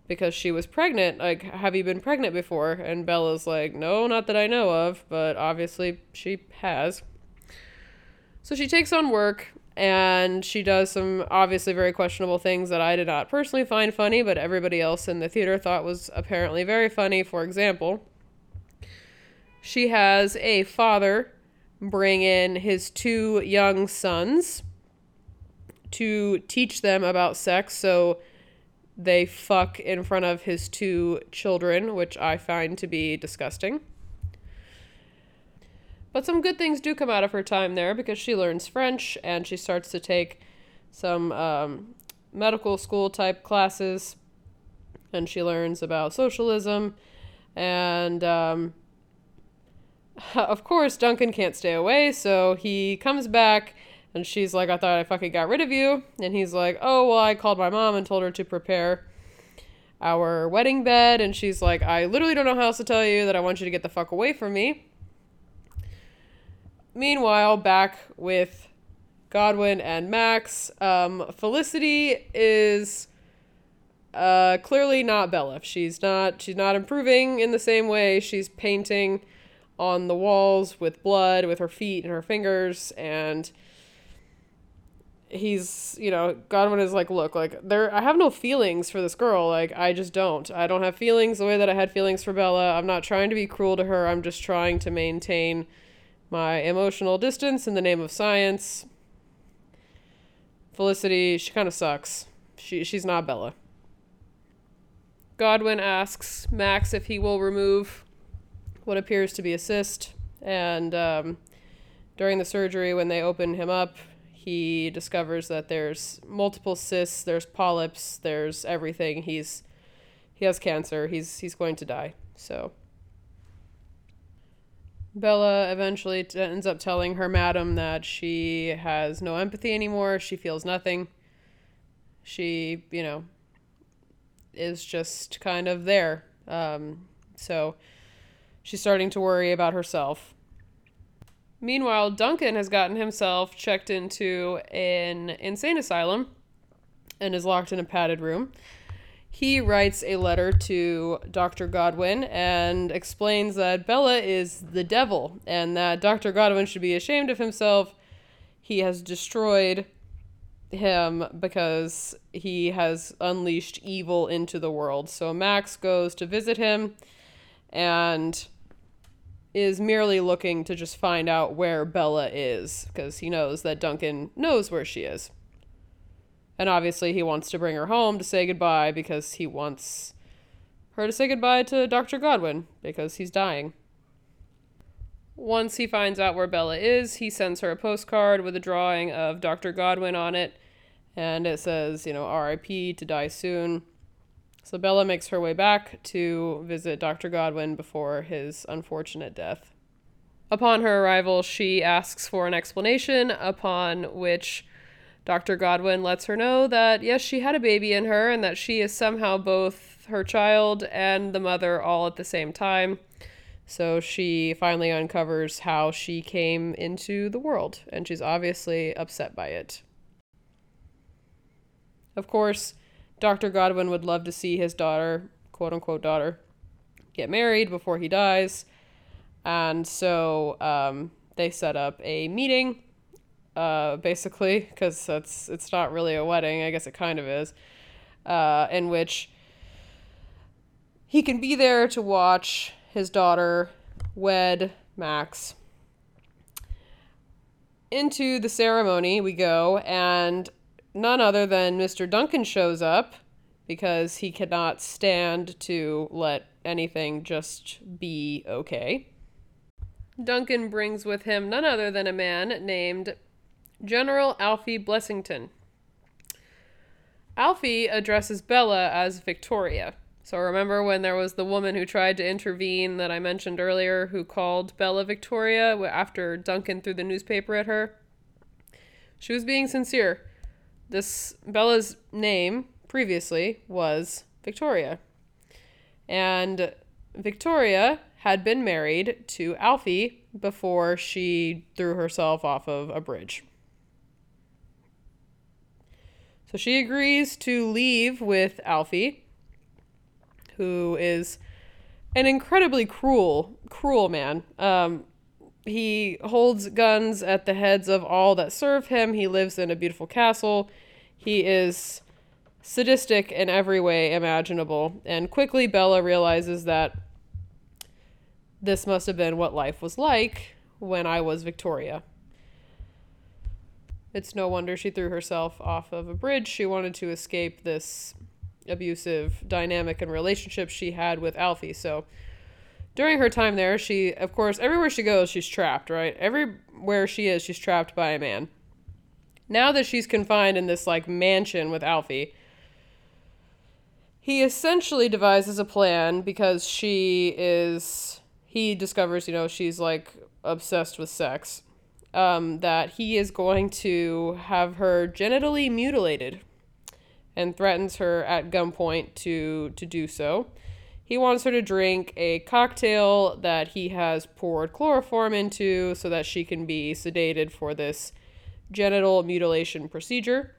because she was pregnant. Like, have you been pregnant before?" And Bella's like, "No, not that I know of, but obviously she has." So she takes on work and she does some obviously very questionable things that I did not personally find funny, but everybody else in the theater thought was apparently very funny. For example, she has a father bring in his two young sons to teach them about sex. So they fuck in front of his two children, which I find to be disgusting. But some good things do come out of her time there because she learns French and she starts to take some um, medical school type classes and she learns about socialism. And um, of course, Duncan can't stay away, so he comes back and she's like, I thought I fucking got rid of you. And he's like, Oh, well, I called my mom and told her to prepare our wedding bed. And she's like, I literally don't know how else to tell you that I want you to get the fuck away from me. Meanwhile, back with Godwin and Max, um, Felicity is uh, clearly not Bella. She's not. She's not improving in the same way. She's painting on the walls with blood with her feet and her fingers, and he's you know godwin is like look like there i have no feelings for this girl like i just don't. I don't have feelings the way that i had feelings for bella. I'm not trying to be cruel to her. I'm just trying to maintain my emotional distance in the name of science. Felicity she kind of sucks. She she's not bella. Godwin asks max if he will remove what appears to be a cyst and um, during the surgery when they open him up he discovers that there's multiple cysts, there's polyps, there's everything. He's he has cancer. He's he's going to die. So Bella eventually t- ends up telling her madam that she has no empathy anymore. She feels nothing. She, you know, is just kind of there. Um, so she's starting to worry about herself. Meanwhile, Duncan has gotten himself checked into an insane asylum and is locked in a padded room. He writes a letter to Dr. Godwin and explains that Bella is the devil and that Dr. Godwin should be ashamed of himself. He has destroyed him because he has unleashed evil into the world. So Max goes to visit him and is merely looking to just find out where Bella is because he knows that Duncan knows where she is. And obviously, he wants to bring her home to say goodbye because he wants her to say goodbye to Dr. Godwin because he's dying. Once he finds out where Bella is, he sends her a postcard with a drawing of Dr. Godwin on it and it says, you know, RIP to die soon. So Bella makes her way back to visit Dr. Godwin before his unfortunate death. Upon her arrival, she asks for an explanation, upon which Dr. Godwin lets her know that, yes, she had a baby in her and that she is somehow both her child and the mother all at the same time. So she finally uncovers how she came into the world, and she's obviously upset by it. Of course, Dr. Godwin would love to see his daughter, quote unquote daughter, get married before he dies. And so um, they set up a meeting, uh, basically, because that's it's not really a wedding. I guess it kind of is, uh, in which he can be there to watch his daughter wed Max. Into the ceremony we go, and none other than Mr. Duncan shows up because he cannot stand to let anything just be okay. Duncan brings with him none other than a man named General Alfie Blessington. Alfie addresses Bella as Victoria. So remember when there was the woman who tried to intervene that I mentioned earlier who called Bella Victoria after Duncan threw the newspaper at her? She was being sincere. This Bella's name previously was Victoria. And Victoria had been married to Alfie before she threw herself off of a bridge. So she agrees to leave with Alfie who is an incredibly cruel, cruel man. Um, he holds guns at the heads of all that serve him. He lives in a beautiful castle. He is sadistic in every way imaginable. And quickly, Bella realizes that this must have been what life was like when I was Victoria. It's no wonder she threw herself off of a bridge. She wanted to escape this abusive dynamic and relationship she had with Alfie. So during her time there, she, of course, everywhere she goes, she's trapped, right? Everywhere she is, she's trapped by a man. Now that she's confined in this like mansion with Alfie, he essentially devises a plan because she is he discovers, you know, she's like obsessed with sex. Um, that he is going to have her genitally mutilated and threatens her at gunpoint to to do so. He wants her to drink a cocktail that he has poured chloroform into so that she can be sedated for this genital mutilation procedure.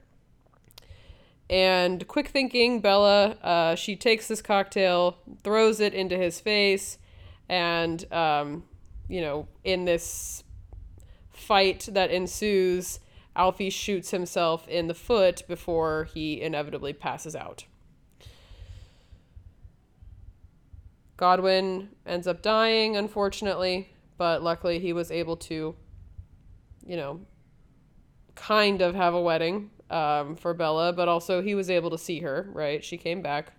And quick thinking, Bella, uh, she takes this cocktail, throws it into his face, and, um, you know, in this fight that ensues, Alfie shoots himself in the foot before he inevitably passes out. Godwin ends up dying, unfortunately, but luckily he was able to, you know, kind of have a wedding um, for Bella, but also he was able to see her, right? She came back.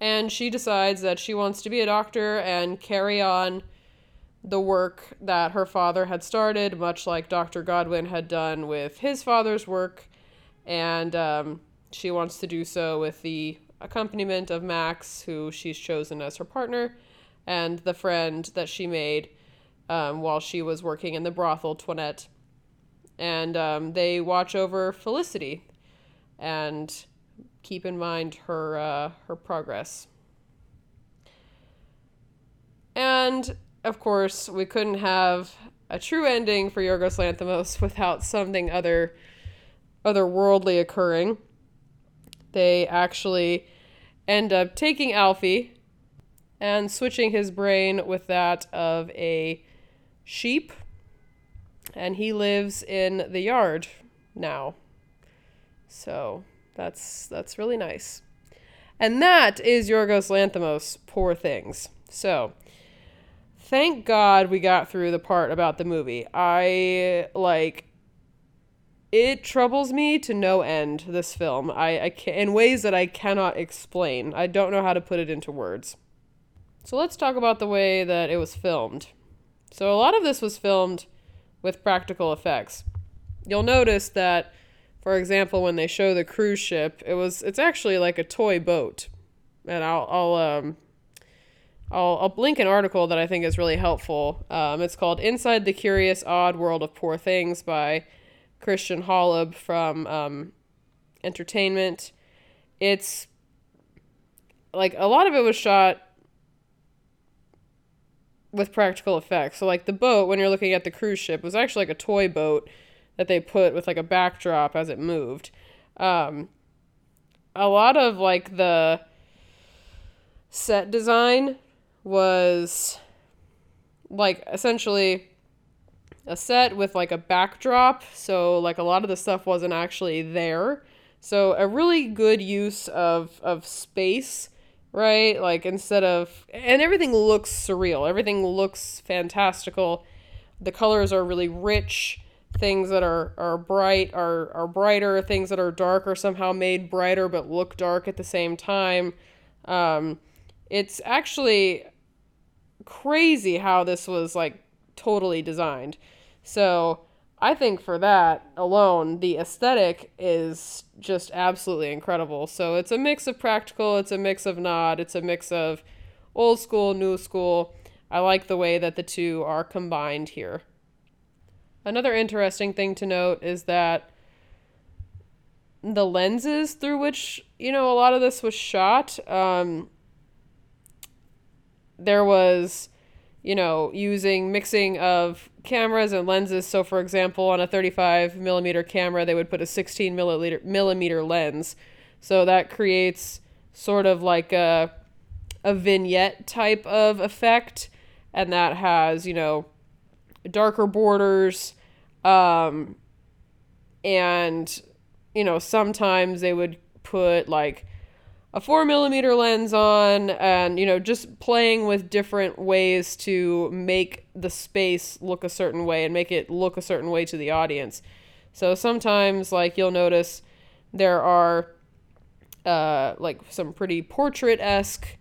And she decides that she wants to be a doctor and carry on the work that her father had started, much like Dr. Godwin had done with his father's work. And um, she wants to do so with the accompaniment of Max, who she's chosen as her partner, and the friend that she made um, while she was working in the brothel, Toinette. And um, they watch over Felicity and keep in mind her uh, her progress. And of course, we couldn't have a true ending for Yorgos Lanthimos without something other otherworldly occurring. They actually end up taking Alfie and switching his brain with that of a sheep, and he lives in the yard now. So that's that's really nice. And that is Yorgos Lanthimos, Poor Things. So thank God we got through the part about the movie. I like it troubles me to no end this film. I, I can, in ways that I cannot explain. I don't know how to put it into words. So let's talk about the way that it was filmed. So a lot of this was filmed with practical effects. You'll notice that For example, when they show the cruise ship, it was it's actually like a toy boat, and I'll I'll um I'll I'll link an article that I think is really helpful. Um, it's called "Inside the Curious Odd World of Poor Things" by Christian Holub from um, Entertainment. It's like a lot of it was shot with practical effects. So like the boat when you're looking at the cruise ship was actually like a toy boat that they put with like a backdrop as it moved. Um, a lot of like the set design was like essentially a set with like a backdrop. So like a lot of the stuff wasn't actually there. So a really good use of of space, right? Like instead of and everything looks surreal. Everything looks fantastical. The colors are really rich. Things that are, are bright are, are brighter. Things that are dark are somehow made brighter but look dark at the same time. Um, it's actually crazy how this was like totally designed. So I think for that alone, the aesthetic is just absolutely incredible. So it's a mix of practical, it's a mix of nod, it's a mix of old school, new school. I like the way that the two are combined here. Another interesting thing to note is that the lenses through which, you know, a lot of this was shot, um, there was, you know, using mixing of cameras and lenses. So, for example, on a 35 millimeter camera, they would put a 16 milliliter, millimeter lens. So that creates sort of like a, a vignette type of effect. And that has, you know, darker borders. Um, and, you know, sometimes they would put like a four millimeter lens on and you know just playing with different ways to make the space look a certain way and make it look a certain way to the audience. So sometimes like you'll notice there are uh, like some pretty portrait-esque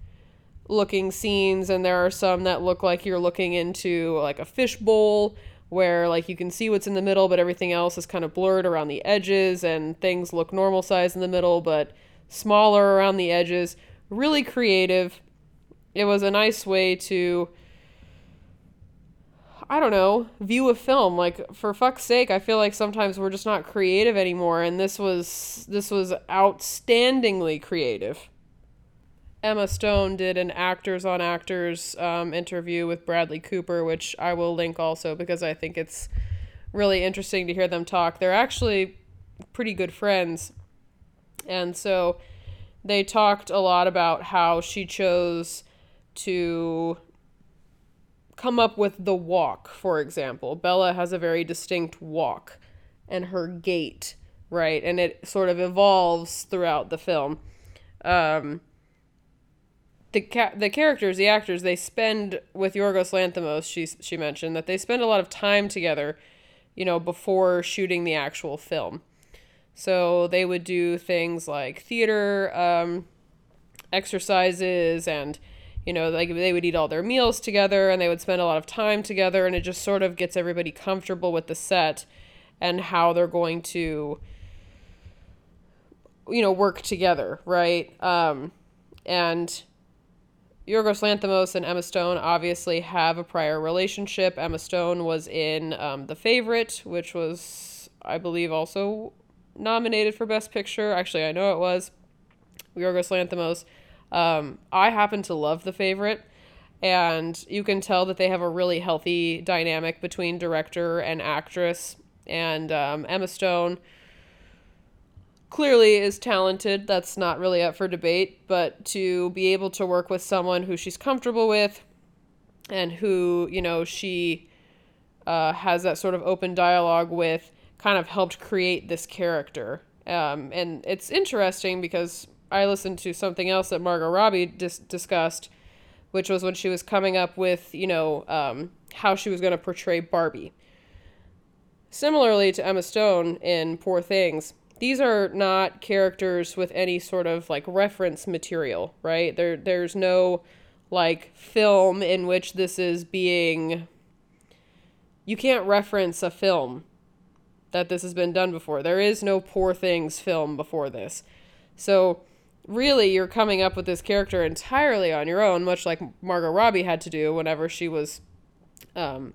looking scenes and there are some that look like you're looking into like a fishbowl where like you can see what's in the middle but everything else is kind of blurred around the edges and things look normal size in the middle but smaller around the edges. Really creative. It was a nice way to I don't know, view a film. Like for fuck's sake, I feel like sometimes we're just not creative anymore and this was this was outstandingly creative. Emma Stone did an actors on actors um, interview with Bradley Cooper, which I will link also because I think it's really interesting to hear them talk. They're actually pretty good friends. And so they talked a lot about how she chose to come up with the walk, for example. Bella has a very distinct walk and her gait, right? And it sort of evolves throughout the film. Um, the ca- the characters, the actors, they spend with Yorgos Lanthimos. She she mentioned that they spend a lot of time together, you know, before shooting the actual film. So they would do things like theater um, exercises and you know like they would eat all their meals together and they would spend a lot of time together and it just sort of gets everybody comfortable with the set and how they're going to you know work together right um, and Yorgos Lanthimos and Emma Stone obviously have a prior relationship. Emma Stone was in um, The Favorite, which was, I believe, also nominated for Best Picture. Actually, I know it was. Yorgos Lanthimos. Um, I happen to love The Favorite, and you can tell that they have a really healthy dynamic between director and actress. And um, Emma Stone clearly is talented. That's not really up for debate. But to be able to work with someone who she's comfortable with and who, you know, she uh, has that sort of open dialogue with kind of helped create this character. Um, and it's interesting because I listened to something else that Margot Robbie dis- discussed, which was when she was coming up with, you know, um, how she was going to portray Barbie. Similarly to Emma Stone in Poor Things, these are not characters with any sort of like reference material, right? There, there's no like film in which this is being. You can't reference a film that this has been done before. There is no Poor Things film before this. So, really, you're coming up with this character entirely on your own, much like Margot Robbie had to do whenever she was um,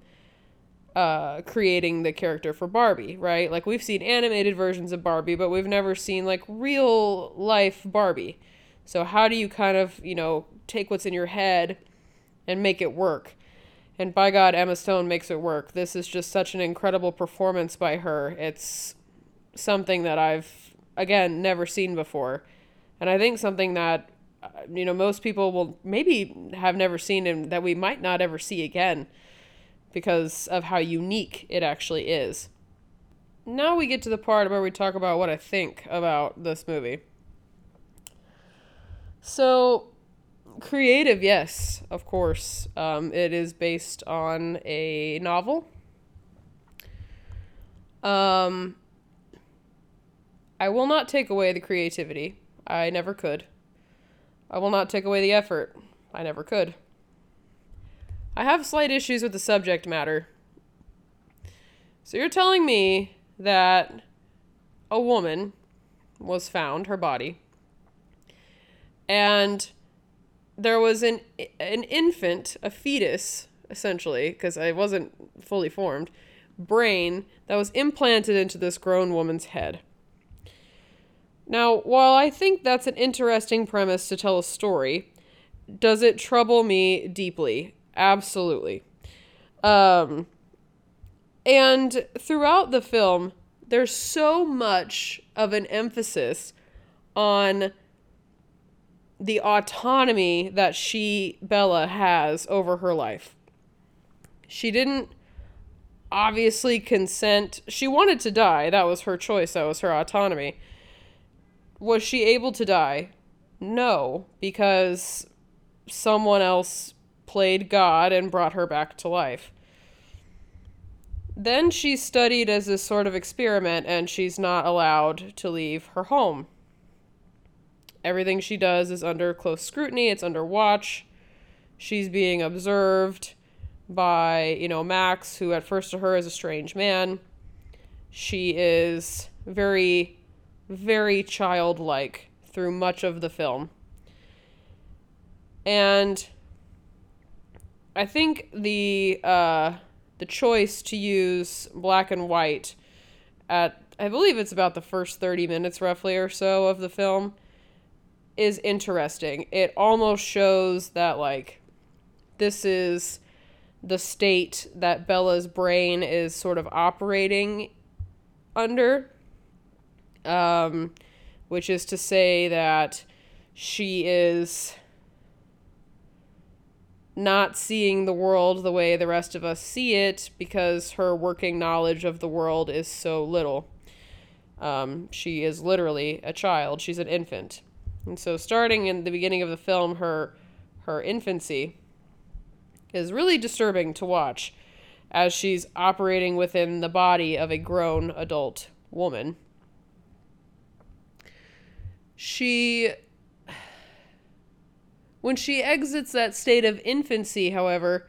uh, creating the character for Barbie, right? Like, we've seen animated versions of Barbie, but we've never seen, like, real life Barbie. So, how do you kind of, you know, take what's in your head and make it work? And by God, Emma Stone makes it work. This is just such an incredible performance by her. It's something that I've, again, never seen before. And I think something that, uh, you know, most people will maybe have never seen and that we might not ever see again because of how unique it actually is. Now we get to the part where we talk about what I think about this movie. So, creative, yes, of course. Um, it is based on a novel. Um, I will not take away the creativity. I never could. I will not take away the effort. I never could. I have slight issues with the subject matter. So you're telling me that a woman was found, her body, and there was an an infant, a fetus, essentially, because I wasn't fully formed, brain that was implanted into this grown woman's head. Now, while I think that's an interesting premise to tell a story, does it trouble me deeply? Absolutely. Um, and throughout the film, there's so much of an emphasis on the autonomy that she, Bella, has over her life. She didn't obviously consent. She wanted to die. That was her choice, that was her autonomy. Was she able to die? No, because someone else played God and brought her back to life. Then she's studied as this sort of experiment, and she's not allowed to leave her home. Everything she does is under close scrutiny, it's under watch. She's being observed by, you know, Max, who at first to her is a strange man. She is very, very childlike through much of the film. And I think the uh, the choice to use black and white at I believe it's about the first 30 minutes roughly or so of the film is interesting. It almost shows that like this is the state that Bella's brain is sort of operating under. Um, which is to say that she is not seeing the world the way the rest of us see it because her working knowledge of the world is so little. Um, she is literally a child, she's an infant. And so starting in the beginning of the film her her infancy is really disturbing to watch as she's operating within the body of a grown adult woman. She when she exits that state of infancy, however,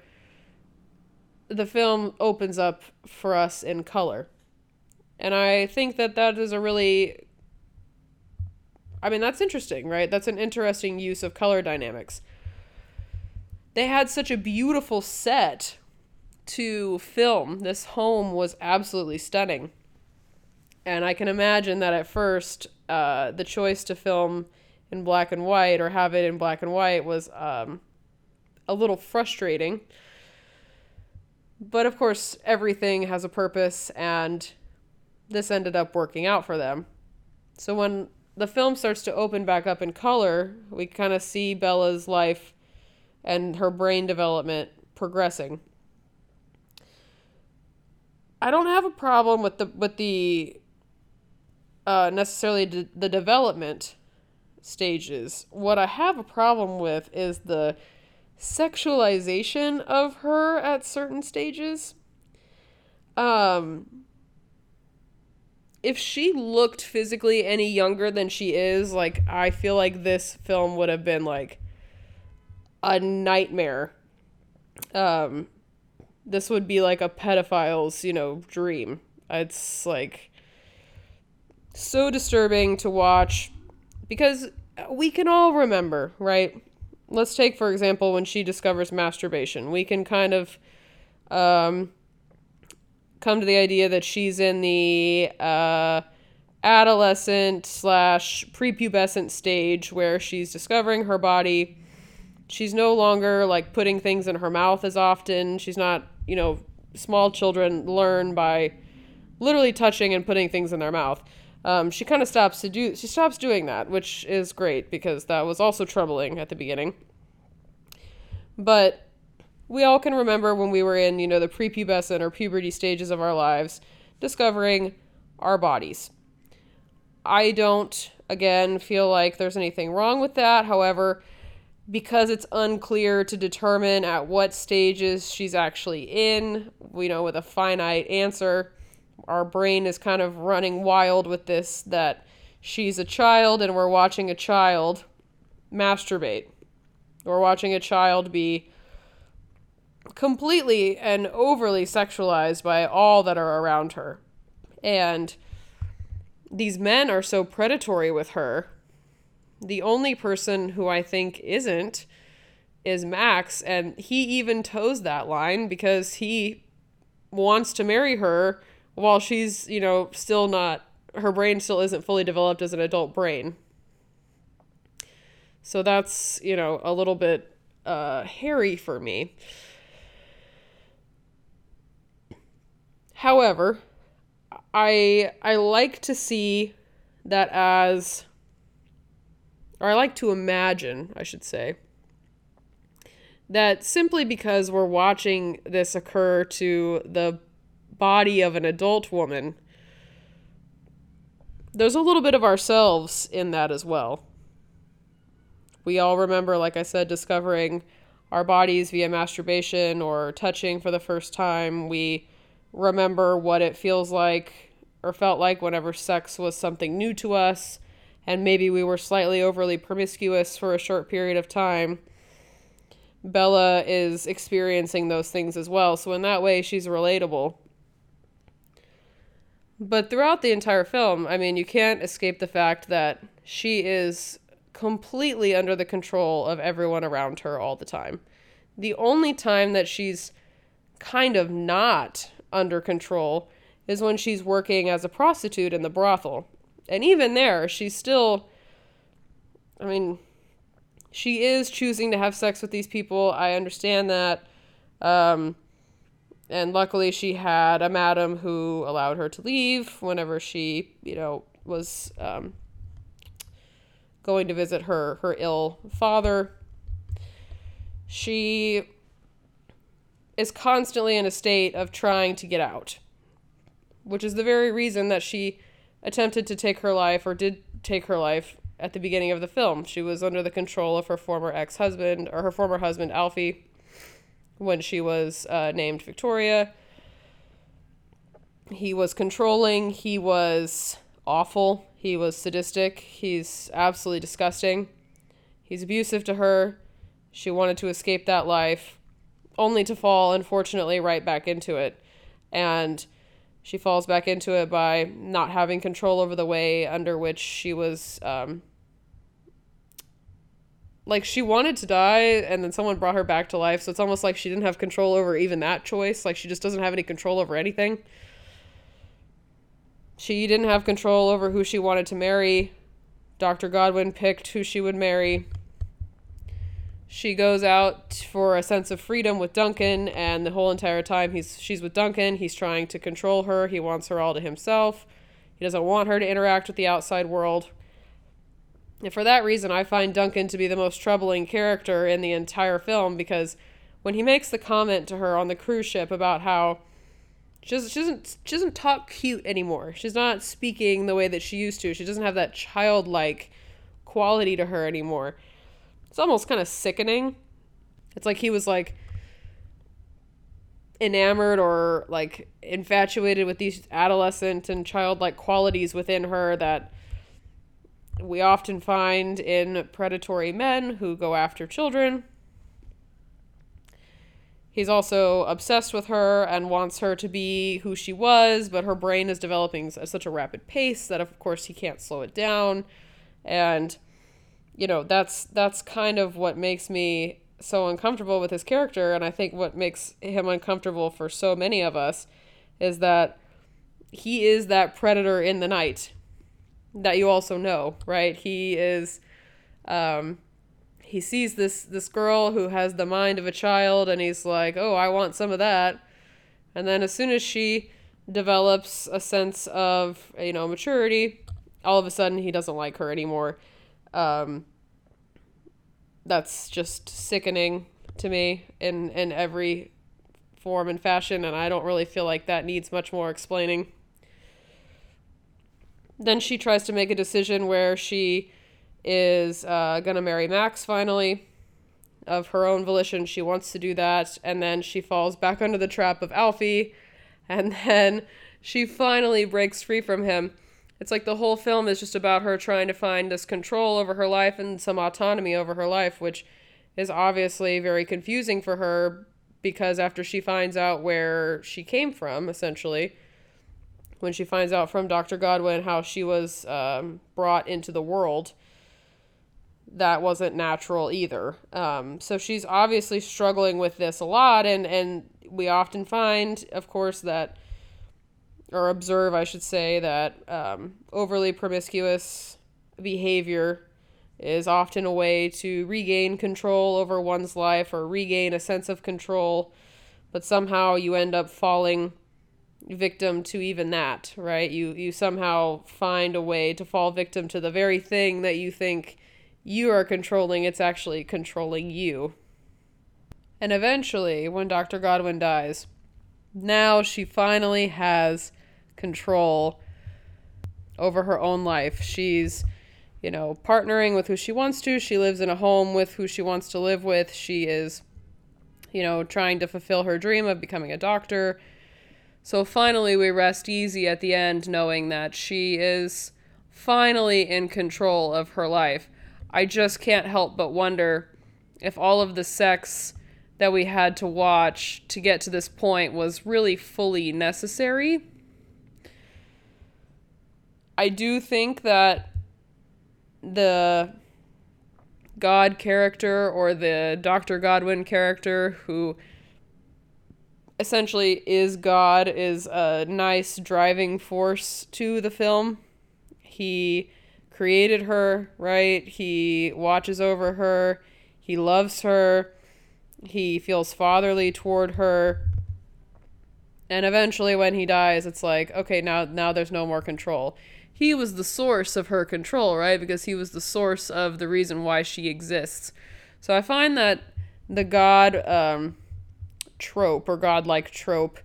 the film opens up for us in color. And I think that that is a really I mean, that's interesting, right? That's an interesting use of color dynamics. They had such a beautiful set to film. This home was absolutely stunning. And I can imagine that at first, uh, the choice to film in black and white or have it in black and white was um, a little frustrating. But of course, everything has a purpose, and this ended up working out for them. So when the film starts to open back up in color, we kind of see Bella's life and her brain development progressing. I don't have a problem with the with the uh, necessarily the development stages. What I have a problem with is the sexualization of her at certain stages. Um, if she looked physically any younger than she is, like I feel like this film would have been like a nightmare. Um this would be like a pedophile's, you know, dream. It's like so disturbing to watch because we can all remember, right? Let's take, for example, when she discovers masturbation. We can kind of um, come to the idea that she's in the uh, adolescent slash prepubescent stage where she's discovering her body. She's no longer like putting things in her mouth as often. She's not, you know, small children learn by literally touching and putting things in their mouth. Um, she kind of stops to do she stops doing that, which is great because that was also troubling at the beginning. But we all can remember when we were in, you know, the prepubescent or puberty stages of our lives, discovering our bodies. I don't, again, feel like there's anything wrong with that. However, because it's unclear to determine at what stages she's actually in, you know, with a finite answer, our brain is kind of running wild with this that she's a child and we're watching a child masturbate. We're watching a child be completely and overly sexualized by all that are around her. And these men are so predatory with her. The only person who I think isn't is Max, and he even toes that line because he wants to marry her while she's, you know, still not, her brain still isn't fully developed as an adult brain. So that's, you know, a little bit uh, hairy for me. However, I I like to see that as or I like to imagine, I should say, that simply because we're watching this occur to the body of an adult woman, there's a little bit of ourselves in that as well. We all remember, like I said, discovering our bodies via masturbation or touching for the first time. We remember what it feels like or felt like whenever sex was something new to us, and maybe we were slightly overly promiscuous for a short period of time. Bella is experiencing those things as well, so in that way, she's relatable. But throughout the entire film, I mean, you can't escape the fact that she is completely under the control of everyone around her all the time. The only time that she's kind of not under control is when she's working as a prostitute in the brothel. And even there, she's still I mean, she is choosing to have sex with these people. I understand that. Um, and luckily, she had a madam who allowed her to leave whenever she, you know, was um, going to visit her her ill father. She is constantly in a state of trying to get out, which is the very reason that she attempted to take her life or did take her life at the beginning of the film. She was under the control of her former ex husband or her former husband, Alfie when she was uh, named Victoria. He was controlling, he was awful, he was sadistic, he's absolutely disgusting. He's abusive to her. She wanted to escape that life, only to fall, unfortunately, right back into it. And she falls back into it by not having control over the way under which she was um, like she wanted to die and then someone brought her back to life. So it's almost like she didn't have control over even that choice. Like she just doesn't have any control over anything. She didn't have control over who she wanted to marry. Dr godwin picked who she would marry she goes out for a sense of freedom with duncan and the whole entire time he's she's with duncan he's trying to control her he wants her all to himself he doesn't want her to interact with the outside world and for that reason, I find Duncan to be the most troubling character in the entire film because when he makes the comment to her on the cruise ship about how she doesn't, she doesn't, she doesn't talk cute anymore. She's not speaking the way that she used to. She doesn't have that childlike quality to her anymore. It's almost kind of sickening. It's like he was like enamored or like infatuated with these adolescent and childlike qualities within her that we often find in predatory men who go after children. he's also obsessed with her and wants her to be who she was, but her brain is developing at such a rapid pace that of course he can't slow it down. And you know, that's that's kind of what makes me so uncomfortable with his character and I think what makes him uncomfortable for so many of us is that he is that predator in the night that you also know, right? He is um he sees this this girl who has the mind of a child and he's like, "Oh, I want some of that." And then as soon as she develops a sense of, you know, maturity, all of a sudden he doesn't like her anymore. Um, that's just sickening to me in in every form and fashion and I don't really feel like that needs much more explaining. Then she tries to make a decision where she is uh, gonna marry Max finally. Of her own volition, she wants to do that, and then she falls back under the trap of Alfie, and then she finally breaks free from him. It's like the whole film is just about her trying to find this control over her life and some autonomy over her life, which is obviously very confusing for her because after she finds out where she came from, essentially, when she finds out from Dr. Godwin how she was um, brought into the world, that wasn't natural either. Um, so she's obviously struggling with this a lot, and and we often find, of course, that or observe, I should say, that um, overly promiscuous behavior is often a way to regain control over one's life or regain a sense of control, but somehow you end up falling victim to even that, right? You you somehow find a way to fall victim to the very thing that you think you are controlling, it's actually controlling you. And eventually, when Dr. Godwin dies, now she finally has control over her own life. She's, you know, partnering with who she wants to. She lives in a home with who she wants to live with. She is, you know, trying to fulfill her dream of becoming a doctor. So finally, we rest easy at the end knowing that she is finally in control of her life. I just can't help but wonder if all of the sex that we had to watch to get to this point was really fully necessary. I do think that the God character or the Dr. Godwin character who essentially is God is a nice driving force to the film. He created her, right? He watches over her. He loves her. He feels fatherly toward her. And eventually when he dies, it's like, okay, now now there's no more control. He was the source of her control, right? Because he was the source of the reason why she exists. So I find that the god um, trope or godlike trope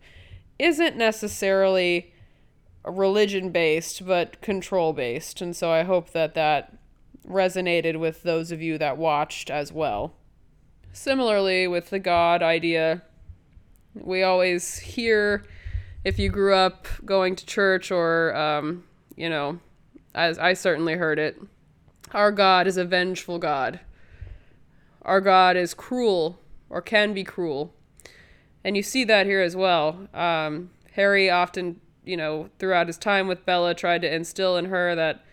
isn't necessarily religion based, but control based. And so I hope that that resonated with those of you that watched as well. Similarly, with the God idea, we always hear if you grew up going to church or, um, you know, as I certainly heard it, our God is a vengeful God. Our God is cruel or can be cruel. And you see that here as well. Um, Harry often you know, throughout his time with Bella, tried to instill in her that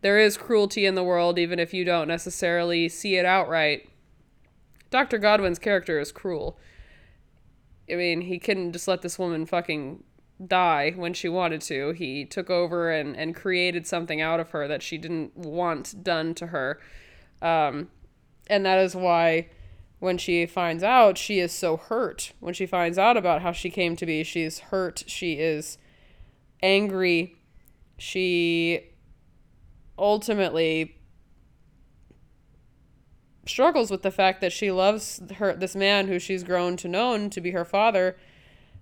there is cruelty in the world, even if you don't necessarily see it outright. Dr. Godwin's character is cruel. I mean, he couldn't just let this woman fucking die when she wanted to. He took over and, and created something out of her that she didn't want done to her. Um, and that is why when she finds out, she is so hurt. When she finds out about how she came to be, she's hurt. She is angry. She ultimately struggles with the fact that she loves her this man who she's grown to know to be her father,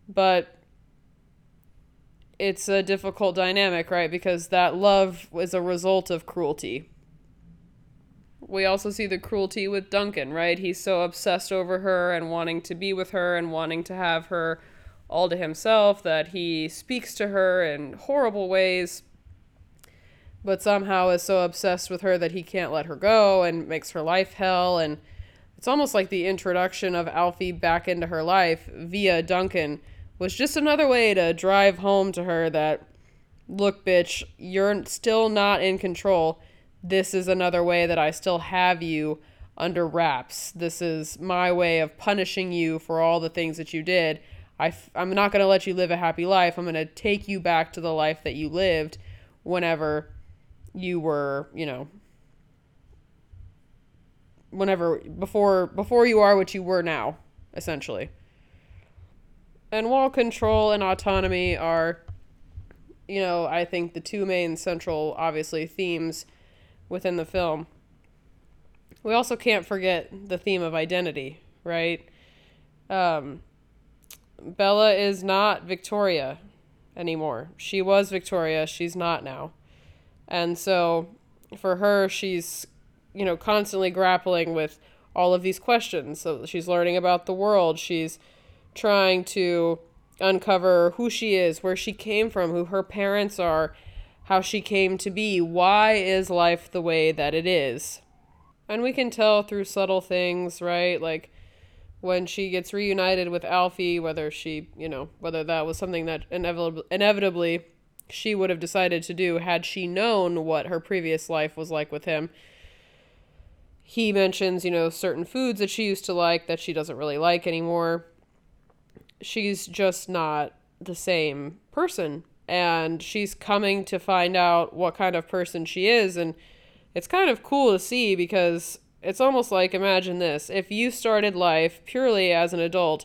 but it's a difficult dynamic, right? Because that love is a result of cruelty. We also see the cruelty with Duncan, right? He's so obsessed over her and wanting to be with her and wanting to have her all to himself, that he speaks to her in horrible ways, but somehow is so obsessed with her that he can't let her go and makes her life hell. And it's almost like the introduction of Alfie back into her life via Duncan was just another way to drive home to her that look bitch you're still not in control. This is another way that I still have you under wraps. This is my way of punishing you for all the things that you did. I f- I'm not going to let you live a happy life. I'm going to take you back to the life that you lived whenever you were you know whenever before before you are what you were now essentially and while control and autonomy are you know i think the two main central obviously themes within the film. We also can't forget the theme of identity right? Um, bella is not victoria anymore. She was victoria. She's not now. And so for her she's you know constantly grappling with all of these questions. So she's learning about the world. She's trying to uncover who she is, where she came from, who her parents are, how she came to be, why is life the way that it is. And we can tell through subtle things, right? Like when she gets reunited with Alfie, whether she, you know, whether that was something that inevitably, inevitably she would have decided to do had she known what her previous life was like with him. He mentions, you know, certain foods that she used to like that she doesn't really like anymore she's just not the same person. And she's coming to find out what kind of person she is. And it's kind of cool to see because it's almost like imagine this. If you started life purely as an adult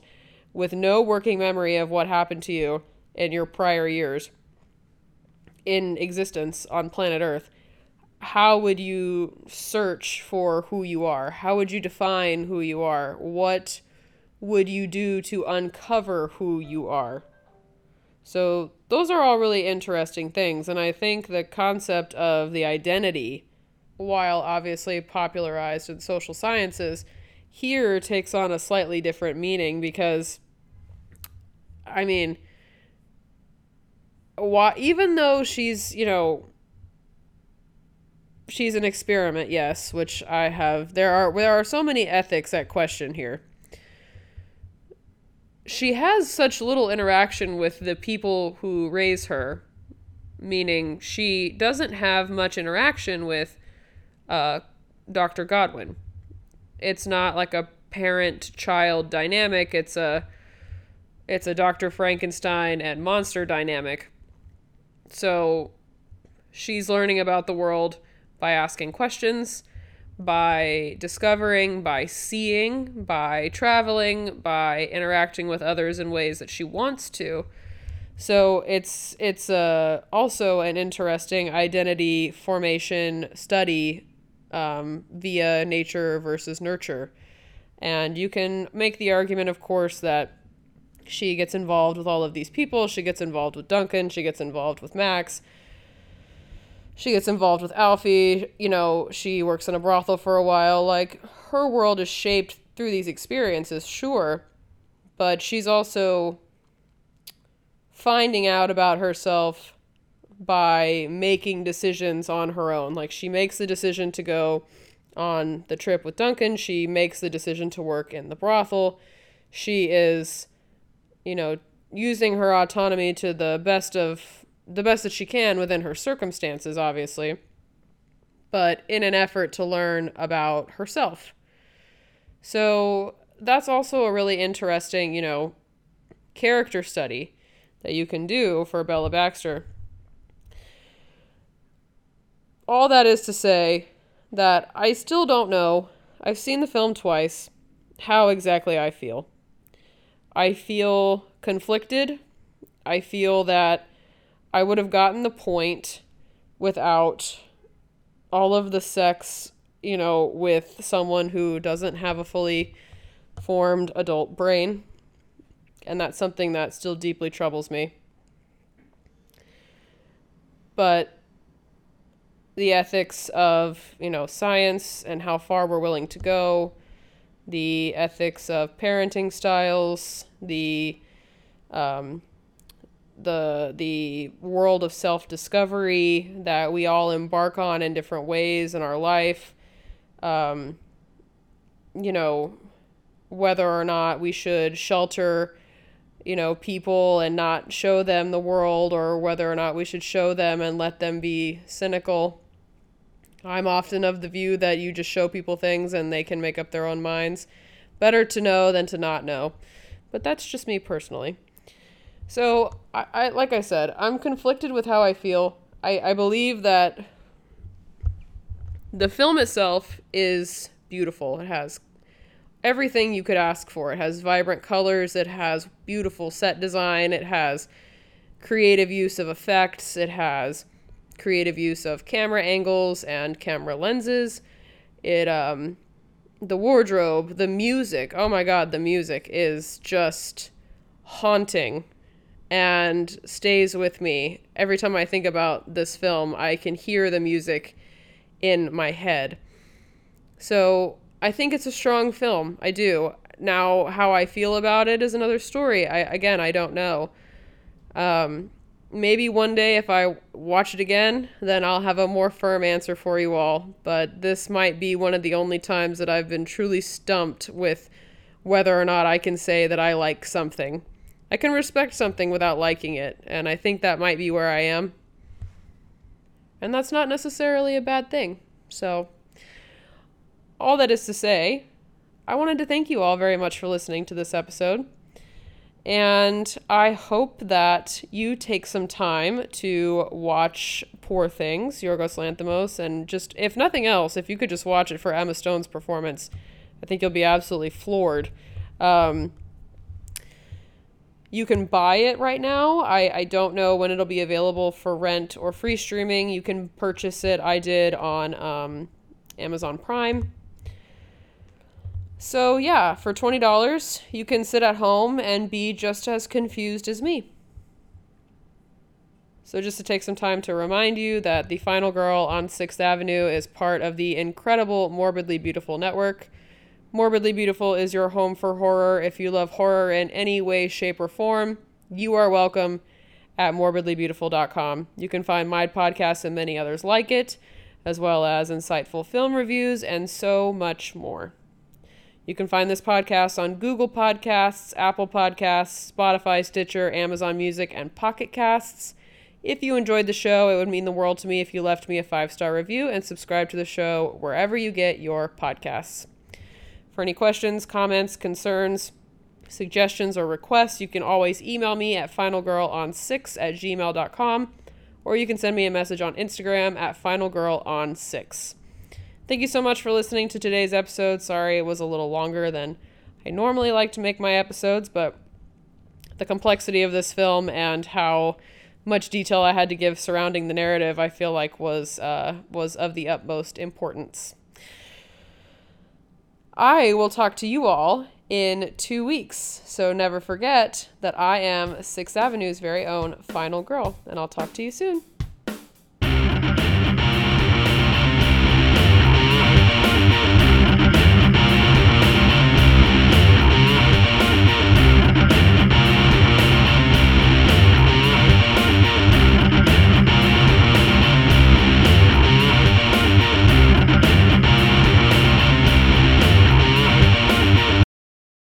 with no working memory of what happened to you in your prior years in existence on planet earth how would you search for who you are? How would you define who you are? What would you do to uncover who you are? So, those are all really interesting things. And I think the concept of the identity, while obviously popularized in social sciences, here takes on a slightly different meaning because, I mean, why, even though she's, you know, she's an experiment, yes, which I have, there are, there are so many ethics at question here she has such little interaction with the people who raise her, meaning she doesn't have much interaction with uh, Dr. Godwin. It's not like a parent child dynamic, it's a it's a Dr. Frankenstein and monster dynamic. So she's learning about the world by asking questions by discovering, by seeing, by traveling, by interacting with others in ways that she wants to. So it's it's uh, also an interesting identity formation study um, via nature versus nurture, and you can make the argument, of course, that she gets involved with all of these people. She gets involved with Duncan. She gets involved with Max she gets involved with Alfie, you know, she works in a brothel for a while. Like, her world is shaped through these experiences, sure, but she's also finding out about herself by making decisions on her own. Like, she makes the decision to go on the trip with Duncan, she makes the decision to work in the brothel. She is, you know, using her autonomy to the best of the best that she can within her circumstances, obviously, but in an effort to learn about herself. So that's also a really interesting, you know, character study that you can do for Bella Baxter. All that is to say that I still don't know, I've seen the film twice, how exactly I feel. I feel conflicted. I feel that I would have gotten the point without all of the sex, you know, with someone who doesn't have a fully formed adult brain. And that's something that still deeply troubles me. But the ethics of, you know, science and how far we're willing to go, the ethics of parenting styles, the um, the the world of self discovery that we all embark on in different ways in our life. Um, you know, whether or not we should shelter, you know, people and not show them the world or whether or not we should show them and let them be cynical. I'm often of the view that you just show people things and they can make up their own minds. Better to know than to not know. But that's just me personally. So, I, I like I said, I'm conflicted with how I feel. I, I believe that the film itself is beautiful. It has everything you could ask for. It has vibrant colors, it has beautiful set design, it has creative use of effects, it has creative use of camera angles and camera lenses. It um the wardrobe, the music. Oh my god, the music is just haunting and stays with me. Every time I think about this film, I can hear the music in my head. So, I think it's a strong film. I do. Now, how I feel about it is another story. I again, I don't know. Um, maybe one day if I watch it again, then I'll have a more firm answer for you all. But this might be one of the only times that I've been truly stumped with whether or not I can say that I like something. I can respect something without liking it, and I think that might be where I am. And that's not necessarily a bad thing. So, all that is to say, I wanted to thank you all very much for listening to this episode. And I hope that you take some time to watch Poor Things, Yorgos Lanthimos, and just, if nothing else, if you could just watch it for Emma Stone's performance, I think you'll be absolutely floored. Um, you can buy it right now. I, I don't know when it'll be available for rent or free streaming. You can purchase it. I did on um, Amazon Prime. So, yeah, for $20, you can sit at home and be just as confused as me. So, just to take some time to remind you that The Final Girl on 6th Avenue is part of the incredible Morbidly Beautiful network. Morbidly Beautiful is your home for horror. If you love horror in any way, shape, or form, you are welcome at morbidlybeautiful.com. You can find my podcast and many others like it, as well as insightful film reviews and so much more. You can find this podcast on Google Podcasts, Apple Podcasts, Spotify, Stitcher, Amazon Music, and Pocket Casts. If you enjoyed the show, it would mean the world to me if you left me a five star review and subscribe to the show wherever you get your podcasts. For any questions, comments, concerns, suggestions, or requests, you can always email me at finalgirlon6 at gmail.com or you can send me a message on Instagram at finalgirlon6. Thank you so much for listening to today's episode. Sorry it was a little longer than I normally like to make my episodes, but the complexity of this film and how much detail I had to give surrounding the narrative, I feel like was uh, was of the utmost importance. I will talk to you all in two weeks, so never forget that I am Sixth Avenue's very own final girl, and I'll talk to you soon.